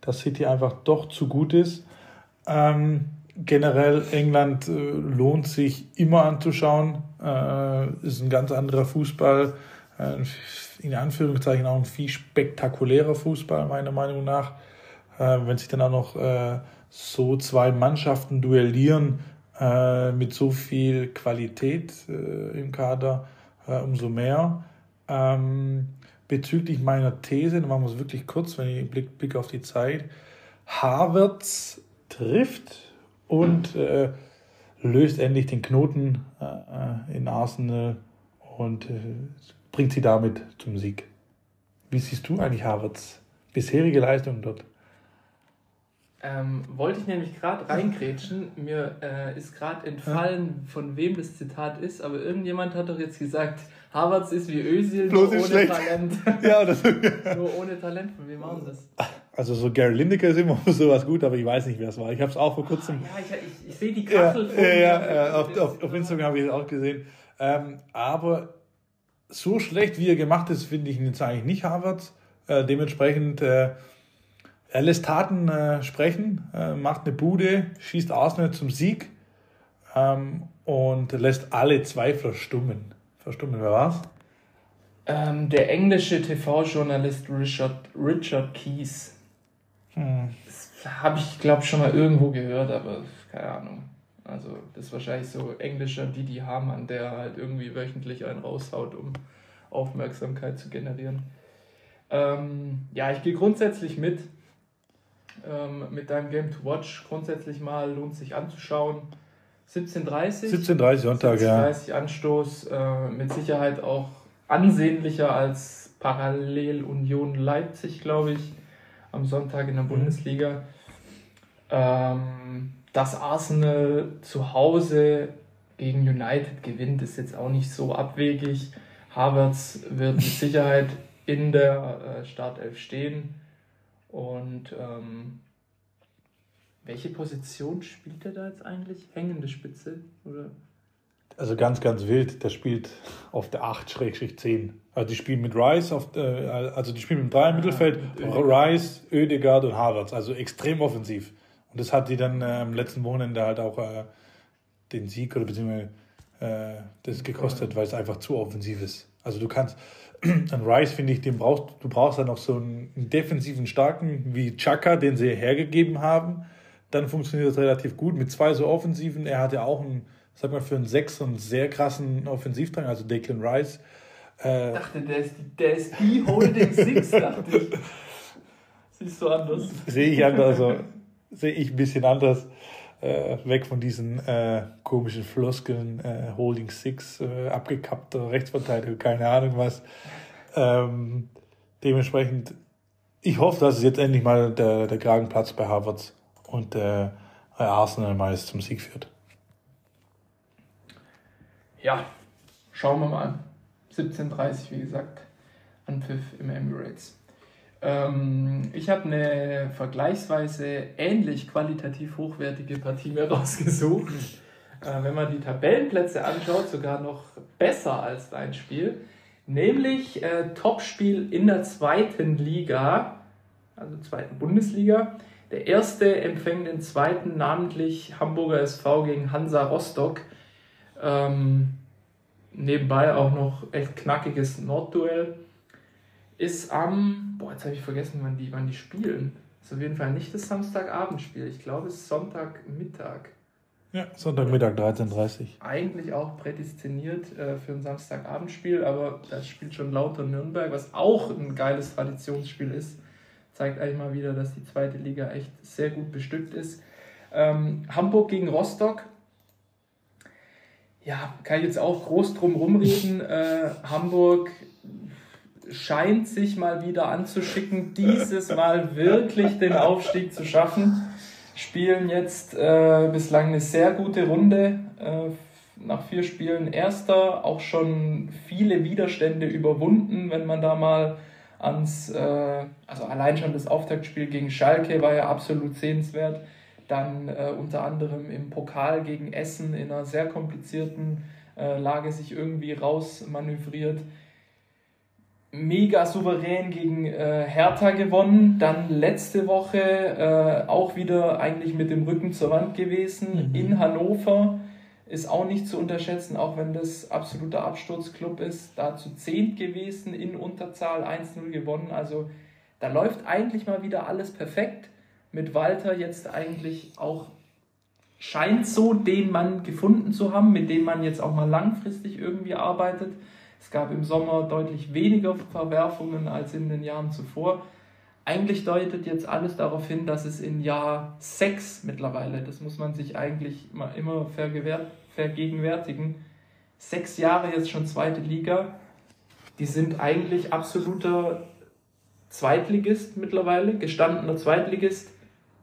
dass City einfach doch zu gut ist. Ähm, generell England äh, lohnt sich immer anzuschauen. Äh, ist ein ganz anderer Fußball. Äh, in Anführungszeichen auch ein viel spektakulärer Fußball, meiner Meinung nach. Äh, wenn sich dann auch noch äh, so zwei Mannschaften duellieren äh, mit so viel Qualität äh, im Kader, äh, umso mehr. Ähm, bezüglich meiner These, dann machen wir es wirklich kurz, wenn ich Blick, Blick auf die Zeit. Havertz trifft und äh, löst endlich den Knoten äh, in Arsenal und bringt sie damit zum Sieg. Wie siehst du eigentlich Havertz bisherige Leistung dort? Ähm, wollte ich nämlich gerade reingrätschen. Mir äh, ist gerade entfallen, von wem das Zitat ist, aber irgendjemand hat doch jetzt gesagt, Havertz ist wie Özil, nur ohne schlecht. Talent. [laughs] Ja, das, [laughs] nur ohne Talent. Von wem war das? also so Gary Lineker ist immer [laughs] sowas gut, aber ich weiß nicht, wer es war. Ich habe es auch vor kurzem. Ja, ich, ich, ich sehe die Ja, Kachel vor ja, ja, ja, auf, auf, auf Instagram habe ich es auch gesehen. Ähm, aber so schlecht, wie er gemacht ist, finde ich ihn jetzt eigentlich nicht, Havertz. Äh, dementsprechend, äh, er lässt Taten äh, sprechen, äh, macht eine Bude, schießt Arsenal zum Sieg ähm, und lässt alle Zweifler stummen. Verstummen, wer war's? Ähm, der englische TV-Journalist Richard, Richard Keys. Hm. Das habe ich, glaube schon mal irgendwo gehört, aber keine Ahnung. Also, das ist wahrscheinlich so englischer Didi Hamann, der halt irgendwie wöchentlich einen raushaut, um Aufmerksamkeit zu generieren. Ähm, ja, ich gehe grundsätzlich mit. Ähm, mit deinem Game to Watch. Grundsätzlich mal lohnt sich anzuschauen. 17.30 17.30 Sonntag, ja. 17.30 Anstoß. Äh, mit Sicherheit auch ansehnlicher als Parallel Union Leipzig, glaube ich, am Sonntag in der Bundesliga. Ähm, dass Arsenal zu Hause gegen United gewinnt, ist jetzt auch nicht so abwegig. Havertz wird mit Sicherheit in der äh, Startelf stehen. Und ähm, welche Position spielt er da jetzt eigentlich? Hängende Spitze? Oder? also ganz, ganz wild. Der spielt auf der 8-10. Also die spielen mit Rice, auf, äh, also die spielen mit drei im Mittelfeld, Rice, Oedegaard und Havertz, also extrem offensiv. Und das hat die dann äh, am letzten Wochenende halt auch äh, den Sieg oder beziehungsweise äh, das gekostet, weil es einfach zu offensiv ist. Also du kannst, [clears throat] an Rice finde ich, den brauchst, du brauchst dann noch so einen, einen defensiven Starken wie Chaka, den sie hergegeben haben. Dann funktioniert das relativ gut mit zwei so Offensiven. Er hat ja auch einen, sag mal, für einen Sechs einen sehr krassen Offensivdrang, also Declan Rice. Äh, ich dachte, der ist, die, der ist die Holding Six, [laughs] dachte ich. Siehst du anders? Sehe ich anders, also sehe ich ein bisschen anders. Äh, weg von diesen äh, komischen Floskeln, äh, Holding Six, äh, abgekappter Rechtsverteidiger, keine Ahnung was. Ähm, dementsprechend, ich hoffe, dass es jetzt endlich mal der, der Kragenplatz bei Harvard und der Arsenal mal zum Sieg führt. Ja, schauen wir mal. 17.30 wie gesagt, Anpfiff im Emirates. Ähm, ich habe eine vergleichsweise ähnlich qualitativ hochwertige Partie mir [laughs] rausgesucht. Äh, wenn man die Tabellenplätze anschaut, sogar noch besser als dein Spiel. Nämlich äh, Topspiel in der zweiten Liga, also zweiten Bundesliga. Der erste empfängt den zweiten, namentlich Hamburger SV gegen Hansa Rostock. Ähm, nebenbei auch noch echt knackiges Nordduell ist am, boah, jetzt habe ich vergessen, wann die, wann die spielen. Ist auf jeden Fall nicht das Samstagabendspiel. Ich glaube, es ist Sonntagmittag. Ja, Sonntagmittag 13.30 Eigentlich auch prädestiniert äh, für ein Samstagabendspiel, aber das spielt schon lauter Nürnberg, was auch ein geiles Traditionsspiel ist. Zeigt eigentlich mal wieder, dass die zweite Liga echt sehr gut bestückt ist. Ähm, Hamburg gegen Rostock. Ja, kann ich jetzt auch groß drum rumreden. [laughs] Äh, Hamburg scheint sich mal wieder anzuschicken, dieses Mal wirklich den Aufstieg zu schaffen. Spielen jetzt äh, bislang eine sehr gute Runde. Äh, nach vier Spielen Erster, auch schon viele Widerstände überwunden, wenn man da mal ans, äh, also allein schon das Auftaktspiel gegen Schalke war ja absolut sehenswert. Dann äh, unter anderem im Pokal gegen Essen in einer sehr komplizierten äh, Lage sich irgendwie rausmanövriert mega souverän gegen äh, Hertha gewonnen. Dann letzte Woche äh, auch wieder eigentlich mit dem Rücken zur Wand gewesen mhm. in Hannover. Ist auch nicht zu unterschätzen, auch wenn das absoluter Absturzclub ist. Da zu zehnt gewesen, in Unterzahl 1-0 gewonnen. Also da läuft eigentlich mal wieder alles perfekt. Mit Walter jetzt eigentlich auch scheint so den Mann gefunden zu haben, mit dem man jetzt auch mal langfristig irgendwie arbeitet. Es gab im Sommer deutlich weniger Verwerfungen als in den Jahren zuvor. Eigentlich deutet jetzt alles darauf hin, dass es in Jahr 6 mittlerweile, das muss man sich eigentlich immer, immer vergegenwärtigen, sechs Jahre jetzt schon zweite Liga, die sind eigentlich absoluter Zweitligist mittlerweile, gestandener Zweitligist,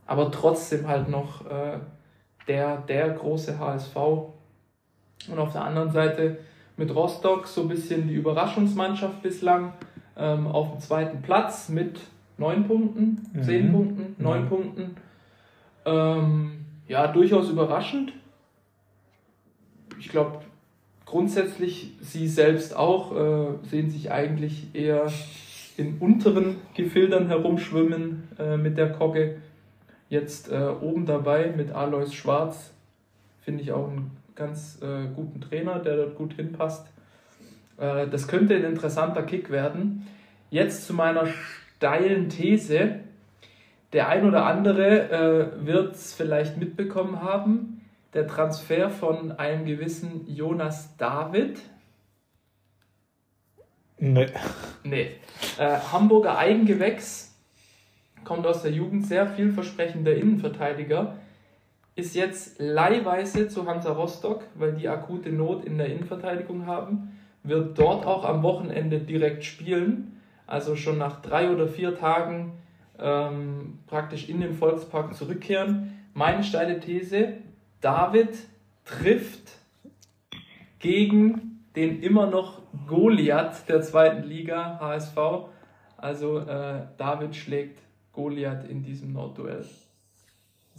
aber trotzdem halt noch äh, der, der große HSV. Und auf der anderen Seite mit Rostock so ein bisschen die Überraschungsmannschaft bislang ähm, auf dem zweiten Platz mit neun Punkten, mhm. zehn Punkten, neun mhm. Punkten. Ähm, ja, durchaus überraschend. Ich glaube, grundsätzlich sie selbst auch äh, sehen sich eigentlich eher in unteren Gefildern herumschwimmen äh, mit der Kogge. Jetzt äh, oben dabei mit Alois Schwarz, finde ich auch ein ganz äh, guten Trainer, der dort gut hinpasst. Äh, das könnte ein interessanter Kick werden. Jetzt zu meiner steilen These. Der ein oder andere äh, wird es vielleicht mitbekommen haben. Der Transfer von einem gewissen Jonas David. Nee. Nee. Äh, Hamburger Eigengewächs, kommt aus der Jugend, sehr vielversprechender Innenverteidiger ist jetzt leihweise zu Hansa Rostock, weil die akute Not in der Innenverteidigung haben, wird dort auch am Wochenende direkt spielen, also schon nach drei oder vier Tagen ähm, praktisch in den Volkspark zurückkehren. Meine steile These, David trifft gegen den immer noch Goliath der zweiten Liga, HSV. Also äh, David schlägt Goliath in diesem Nordduell.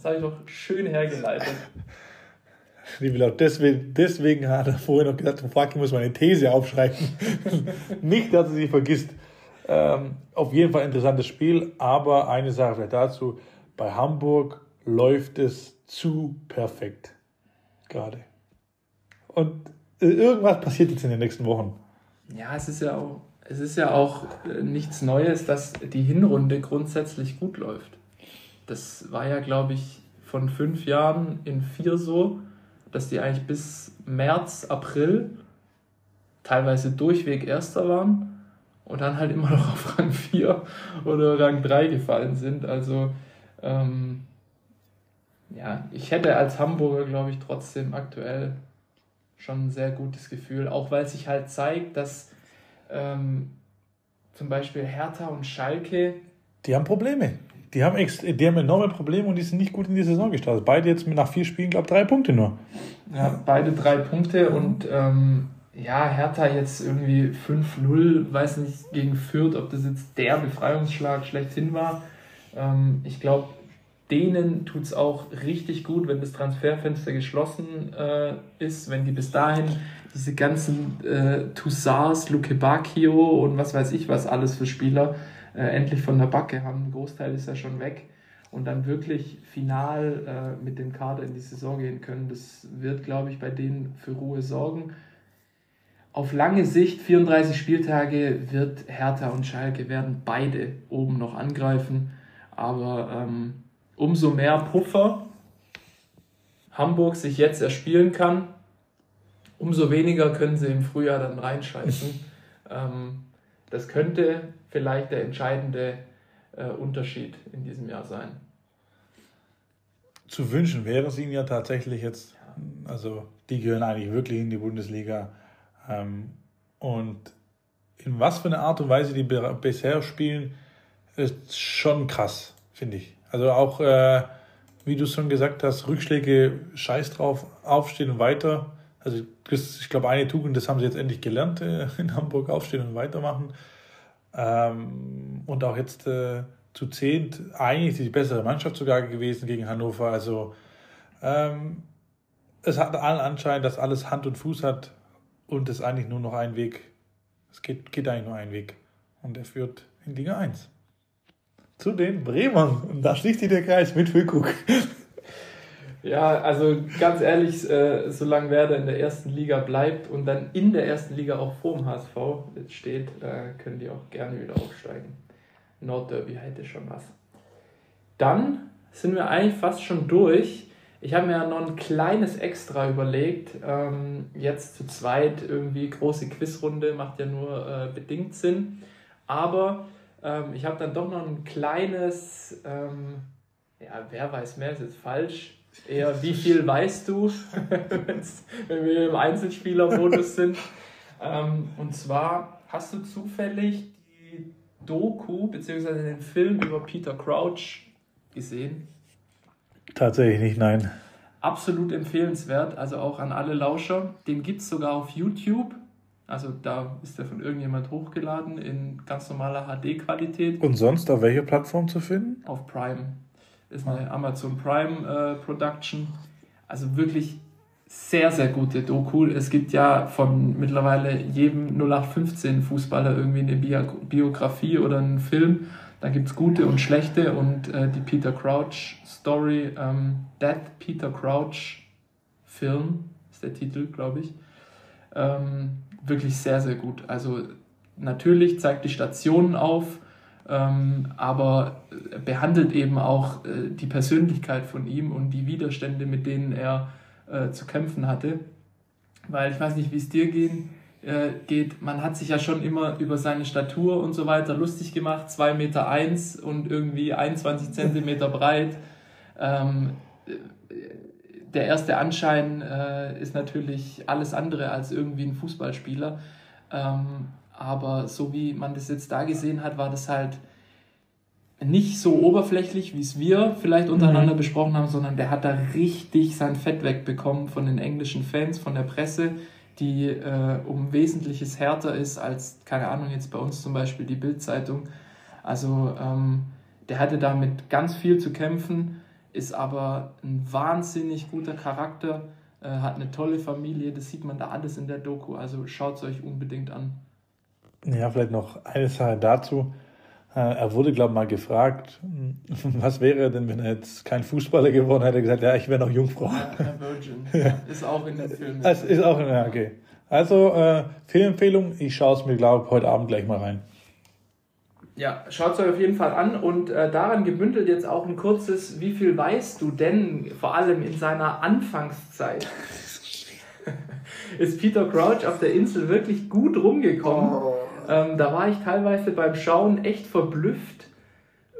Das habe ich doch schön hergeleitet. [laughs] Liebe Leute, deswegen, deswegen hat er vorher noch gesagt, fuck, ich muss meine These aufschreiben. [laughs] Nicht, dass er sie vergisst. Ähm, auf jeden Fall interessantes Spiel, aber eine Sache vielleicht dazu. Bei Hamburg läuft es zu perfekt. Gerade. Und äh, irgendwas passiert jetzt in den nächsten Wochen. Ja, es ist ja auch, es ist ja auch äh, nichts Neues, dass die Hinrunde grundsätzlich gut läuft. Das war ja, glaube ich, von fünf Jahren in vier so, dass die eigentlich bis März, April teilweise durchweg Erster waren und dann halt immer noch auf Rang 4 oder Rang 3 gefallen sind. Also ähm, ja, ich hätte als Hamburger, glaube ich, trotzdem aktuell schon ein sehr gutes Gefühl, auch weil sich halt zeigt, dass ähm, zum Beispiel Hertha und Schalke. Die haben Probleme. Die haben, ex die haben enorme Probleme und die sind nicht gut in die Saison gestartet. Beide jetzt nach vier Spielen, glaube ich, drei Punkte nur. Ja, beide drei Punkte und ähm, ja, Hertha jetzt irgendwie 5-0, weiß nicht, gegen Fürth, ob das jetzt der Befreiungsschlag schlechthin war. Ähm, ich glaube, denen tut es auch richtig gut, wenn das Transferfenster geschlossen äh, ist, wenn die bis dahin diese ganzen äh, Tussars, Luke Bacchio und was weiß ich was alles für Spieler äh, endlich von der Backe haben. Ein Großteil ist ja schon weg und dann wirklich final äh, mit dem Kader in die Saison gehen können. Das wird, glaube ich, bei denen für Ruhe sorgen. Auf lange Sicht, 34 Spieltage, wird Hertha und Schalke werden beide oben noch angreifen. Aber ähm, umso mehr Puffer Hamburg sich jetzt erspielen kann, umso weniger können sie im Frühjahr dann reinscheißen. [laughs] ähm, das könnte vielleicht der entscheidende äh, Unterschied in diesem Jahr sein. Zu wünschen wäre es ihnen ja tatsächlich jetzt, also die gehören eigentlich wirklich in die Bundesliga. Ähm, und in was für eine Art und Weise die bisher spielen, ist schon krass, finde ich. Also auch, äh, wie du schon gesagt hast, Rückschläge, scheiß drauf, aufstehen und weiter. Also ich glaube, eine Tugend, das haben sie jetzt endlich gelernt äh, in Hamburg, aufstehen und weitermachen. Ähm, und auch jetzt äh, zu zehnt eigentlich die bessere Mannschaft sogar gewesen gegen Hannover. Also ähm, es hat allen Anschein, dass alles Hand und Fuß hat und es eigentlich nur noch ein Weg. Es geht, geht eigentlich nur ein Weg. Und er führt in Liga 1 zu den Bremern. Und da schließt sich der Kreis mit Füllkrug. Ja, also ganz ehrlich, äh, solange Werder in der ersten Liga bleibt und dann in der ersten Liga auch vor dem HSV steht, äh, können die auch gerne wieder aufsteigen. Nordderby hätte schon was. Dann sind wir eigentlich fast schon durch. Ich habe mir ja noch ein kleines Extra überlegt. Ähm, jetzt zu zweit irgendwie große Quizrunde macht ja nur äh, bedingt Sinn. Aber ähm, ich habe dann doch noch ein kleines, ähm, ja, wer weiß mehr, ist jetzt falsch. Eher, wie viel weißt du, [laughs] wenn wir im Einzelspielermodus sind. Ähm, und zwar hast du zufällig die Doku bzw. den Film über Peter Crouch gesehen? Tatsächlich nicht, nein. Absolut empfehlenswert, also auch an alle Lauscher. Den gibt es sogar auf YouTube. Also da ist der von irgendjemand hochgeladen in ganz normaler HD-Qualität. Und sonst auf welcher Plattform zu finden? Auf Prime. Ist eine Amazon Prime äh, Production. Also wirklich sehr, sehr gute Doku. Es gibt ja von mittlerweile jedem 0815 Fußballer irgendwie eine Biografie oder einen Film. Da gibt es gute und schlechte und äh, die Peter Crouch Story, ähm, That Peter Crouch Film ist der Titel, glaube ich. Ähm, wirklich sehr, sehr gut. Also natürlich zeigt die Stationen auf, ähm, aber behandelt eben auch äh, die Persönlichkeit von ihm und die Widerstände, mit denen er äh, zu kämpfen hatte. Weil ich weiß nicht, wie es dir gehen, äh, geht. Man hat sich ja schon immer über seine Statur und so weiter lustig gemacht. 2,1 Meter eins und irgendwie 21 [laughs] Zentimeter breit. Ähm, der erste Anschein äh, ist natürlich alles andere als irgendwie ein Fußballspieler. Ähm, aber so wie man das jetzt da gesehen hat, war das halt nicht so oberflächlich, wie es wir vielleicht untereinander mhm. besprochen haben, sondern der hat da richtig sein Fett wegbekommen von den englischen Fans, von der Presse, die äh, um Wesentliches härter ist als, keine Ahnung, jetzt bei uns zum Beispiel die Bildzeitung. Also ähm, der hatte damit ganz viel zu kämpfen ist aber ein wahnsinnig guter Charakter, äh, hat eine tolle Familie, das sieht man da alles in der Doku, also schaut es euch unbedingt an. Ja, vielleicht noch eine Sache dazu. Äh, Er wurde, glaube ich, mal gefragt, [laughs] was wäre denn, wenn er jetzt kein Fußballer geworden hätte, Er hat gesagt, ja, ich wäre noch Jungfrau. Ja, [laughs] Virgin, ja, ist auch in dem Film. mit Das ist auch, ja, okay. Also, äh, Filmempfehlung, ich schaue es mir, glaube ich, heute Abend gleich mal rein. Ja, schaut es euch auf jeden Fall an und äh, daran gebündelt jetzt auch ein kurzes, wie viel weißt du denn, vor allem in seiner Anfangszeit, [laughs] ist Peter Crouch auf der Insel wirklich gut rumgekommen. Ähm, da war ich teilweise beim Schauen echt verblüfft,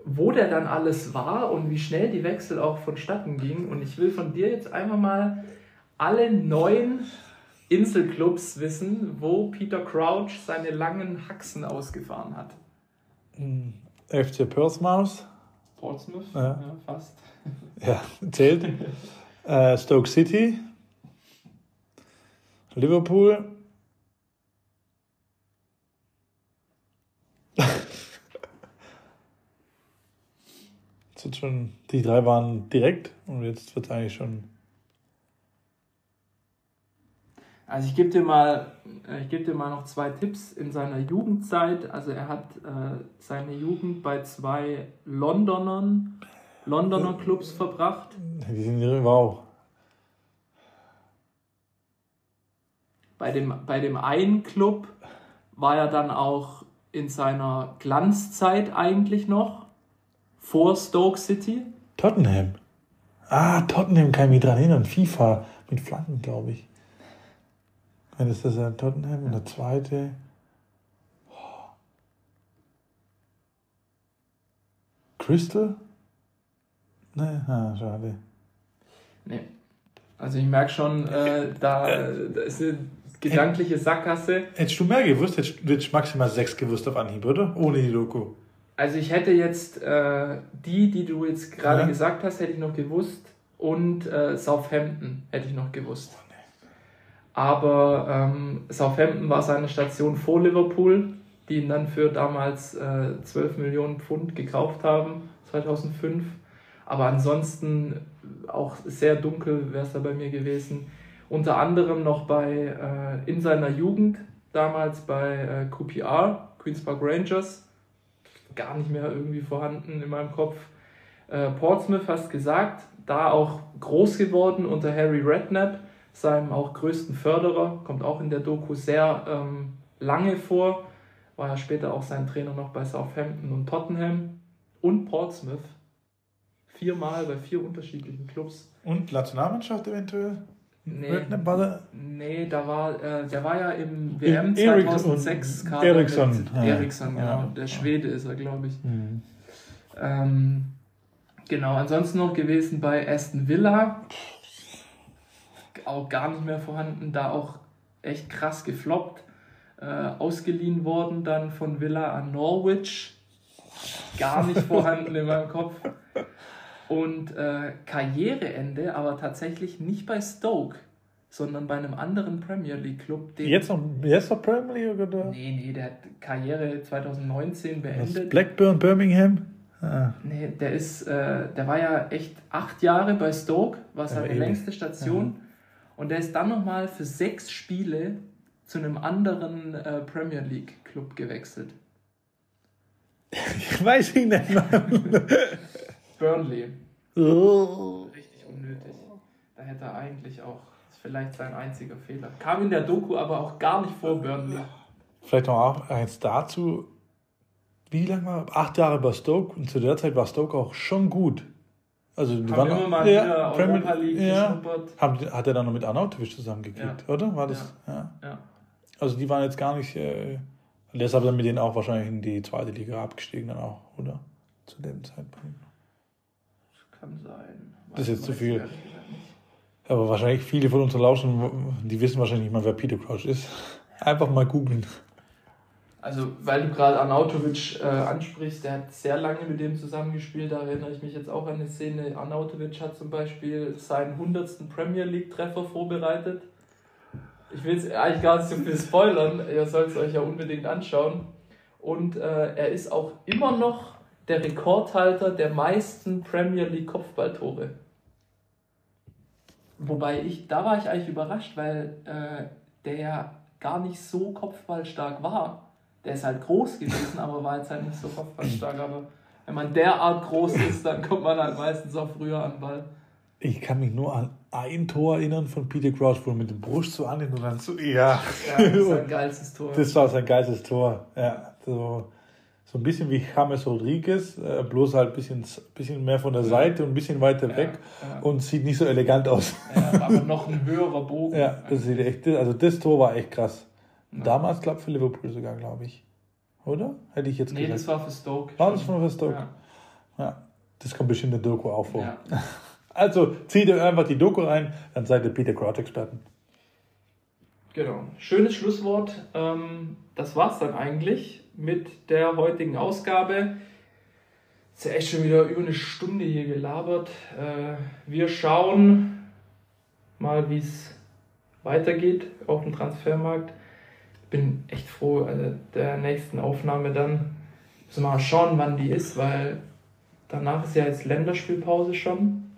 wo der dann alles war und wie schnell die Wechsel auch vonstatten gingen. Und ich will von dir jetzt einfach mal alle neun Inselclubs wissen, wo Peter Crouch seine langen Haxen ausgefahren hat. FC Portsmouth, Portsmouth, Ja. ja, fast. [laughs] ja, zählt. äh, Stoke City, Liverpool, Jetzt wird schon, die drei waren direkt und jetzt wird es eigentlich schon. Also ich gebe dir mal, äh, ich gebe dir mal noch zwei Tipps in seiner Jugendzeit. Also er hat äh, seine Jugend bei zwei Londonern, Londoner Clubs verbracht. Die sind wow. Bei dem, bei dem einen Club war er dann auch in seiner Glanzzeit eigentlich noch vor Stoke City. Tottenham. Ah, Tottenham kann ich mich dran erinnern. FIFA mit Flanken, glaube ich. Wenn ist das ja Tottenham und der zweite. Oh. Crystal? Ne, ah, schade. Nee. Also ich merke schon, äh, da, da ist eine gedankliche Sackgasse. Hättest du mehr gewusst, hättest du maximal sechs gewusst auf Anhieb, oder? Ohne die Doku. Also ich hätte jetzt äh, die, die du jetzt gerade Ja. gesagt hast, hätte ich noch gewusst und äh, Southampton hätte ich noch gewusst. Aber ähm, Southampton war seine Station vor Liverpool, die ihn dann für damals äh, 12 Millionen Pfund gekauft haben, 2005. Aber ansonsten auch sehr dunkel wäre es da bei mir gewesen. Unter anderem noch bei, äh, in seiner Jugend, damals bei äh, QPR, Queen's Park Rangers, gar nicht mehr irgendwie vorhanden in meinem Kopf. Äh, Portsmouth hast gesagt, da auch groß geworden unter Harry Redknapp, seinem auch größten Förderer, kommt auch in der Doku sehr ähm, lange vor, war ja später auch sein Trainer noch bei Southampton und Tottenham und Portsmouth. Viermal bei vier unterschiedlichen Clubs. Und Nationalmannschaft eventuell? Nee, war der- nee da war, äh, der war ja im WM Eriksson- 2006 Kader Eriksson, ja. Eriksson, genau. Ja. Der Schwede ist er, glaube ich. Mhm. Ähm, genau, ansonsten noch gewesen bei Aston Villa. Auch gar nicht mehr vorhanden, da auch echt krass gefloppt. Äh, ausgeliehen worden dann von Villa an Norwich. Gar nicht vorhanden in meinem Kopf. Und äh, Karriereende, aber tatsächlich nicht bei Stoke, sondern bei einem anderen Premier League Club. Jetzt noch, jetzt noch Premier League oder? Nee, nee, der hat Karriere 2019 Was, beendet. Blackburn, Birmingham? Ah. Nee, der ist, äh, der war ja echt acht Jahre bei Stoke, war seine ewig. längste Station. Und der ist dann nochmal für sechs Spiele zu einem anderen äh, Premier League Club gewechselt. [laughs] Ich weiß ihn nicht mehr. Burnley. Oh. Richtig unnötig. Da hätte er eigentlich auch, das ist vielleicht sein einziger Fehler. Kam in der Doku aber auch gar nicht vor Burnley. Vielleicht noch auch eins dazu. Wie lange war Acht Jahre bei Stoke und zu der Zeit war Stoke auch schon gut. Also die Haben waren immer mal wieder Europa League ja. geschnuppert. Haben, hat er dann noch mit Arnautovic zusammengekriegt, Ja. oder? War das? Ja. Ja. Also die waren jetzt gar nicht. Äh, deshalb dann mit denen auch wahrscheinlich in die zweite Liga abgestiegen dann auch, oder? Zu dem Zeitpunkt. Kann sein. Das ist jetzt zu Weiß viel. Aber wahrscheinlich viele von unseren Lauschen, die wissen wahrscheinlich nicht mal, wer Peter Crouch ist. Einfach mal googeln. Also, weil du gerade Arnautovic äh, ansprichst, der hat sehr lange mit dem zusammengespielt. Da erinnere ich mich jetzt auch an eine Szene. Arnautovic hat zum Beispiel seinen 100. Premier League-Treffer vorbereitet. Ich will es eigentlich gar nicht so viel spoilern. Ihr sollt es euch ja unbedingt anschauen. Und äh, er ist auch immer noch der Rekordhalter der meisten Premier League Kopfballtore. Wobei ich, da war ich eigentlich überrascht, weil äh, der ja gar nicht so kopfballstark war. Der ist halt groß gewesen, aber war jetzt halt nicht so kopfballstark. Aber wenn man derart groß ist, dann kommt man halt meistens auch früher an den Ball. Ich kann mich nur an ein Tor erinnern von Peter Crouch, wo er mit dem Brust so annimmt und dann so, ja. Ja, das ist ein [laughs] geilstes Tor. Das war sein geilstes Tor. Ja, so, so ein bisschen wie James Rodriguez, äh, bloß halt ein bisschen, bisschen mehr von der Seite und ein bisschen weiter Ja, weg ja. und sieht nicht so elegant aus. Ja, aber noch ein höherer Bogen. Ja, das sieht echt, also das Tor war echt krass. Damals, glaube ich, für Liverpool sogar, glaube ich. Oder? Hätte ich jetzt Nee, gesagt. das war für Stoke. War das von Stoke? Ja. Ja. Das kommt bestimmt in der Doku auch vor. Ja. [laughs] Also zieht ihr einfach die Doku rein, dann seid ihr Peter Crouch-Experten. Genau. Schönes Schlusswort. Ähm, das war's dann eigentlich mit der heutigen Ausgabe. Ist ja echt schon wieder über eine Stunde hier gelabert. Äh, wir schauen mal, wie es weitergeht auf dem Transfermarkt. Bin echt froh, also der nächsten Aufnahme dann. Müssen wir mal schauen, wann die ist, weil danach ist ja jetzt Länderspielpause schon.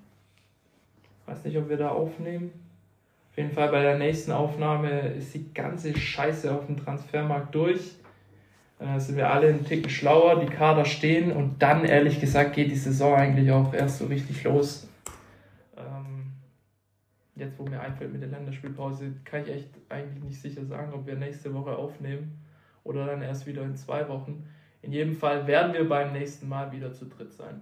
Weiß nicht, ob wir da aufnehmen. Auf jeden Fall bei der nächsten Aufnahme ist die ganze Scheiße auf dem Transfermarkt durch. Dann sind wir alle einen Ticken schlauer, die Kader stehen und dann, ehrlich gesagt, geht die Saison eigentlich auch erst so richtig los. Ähm, jetzt, wo mir einfällt mit der Länderspielpause, kann ich echt eigentlich nicht sicher sagen, ob wir nächste Woche aufnehmen oder dann erst wieder in zwei Wochen. In jedem Fall werden wir beim nächsten Mal wieder zu dritt sein.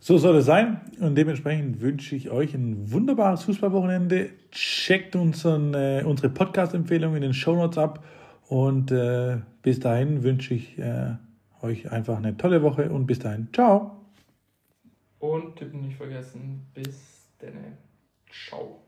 So soll es sein. Und dementsprechend wünsche ich euch ein wunderbares Fußballwochenende. Checkt unseren, äh, unsere Podcast-Empfehlungen in den Shownotes ab. Und äh, bis dahin wünsche ich äh, euch einfach eine tolle Woche und bis dahin. Ciao. Und tippen nicht vergessen. Bis dann. Ciao.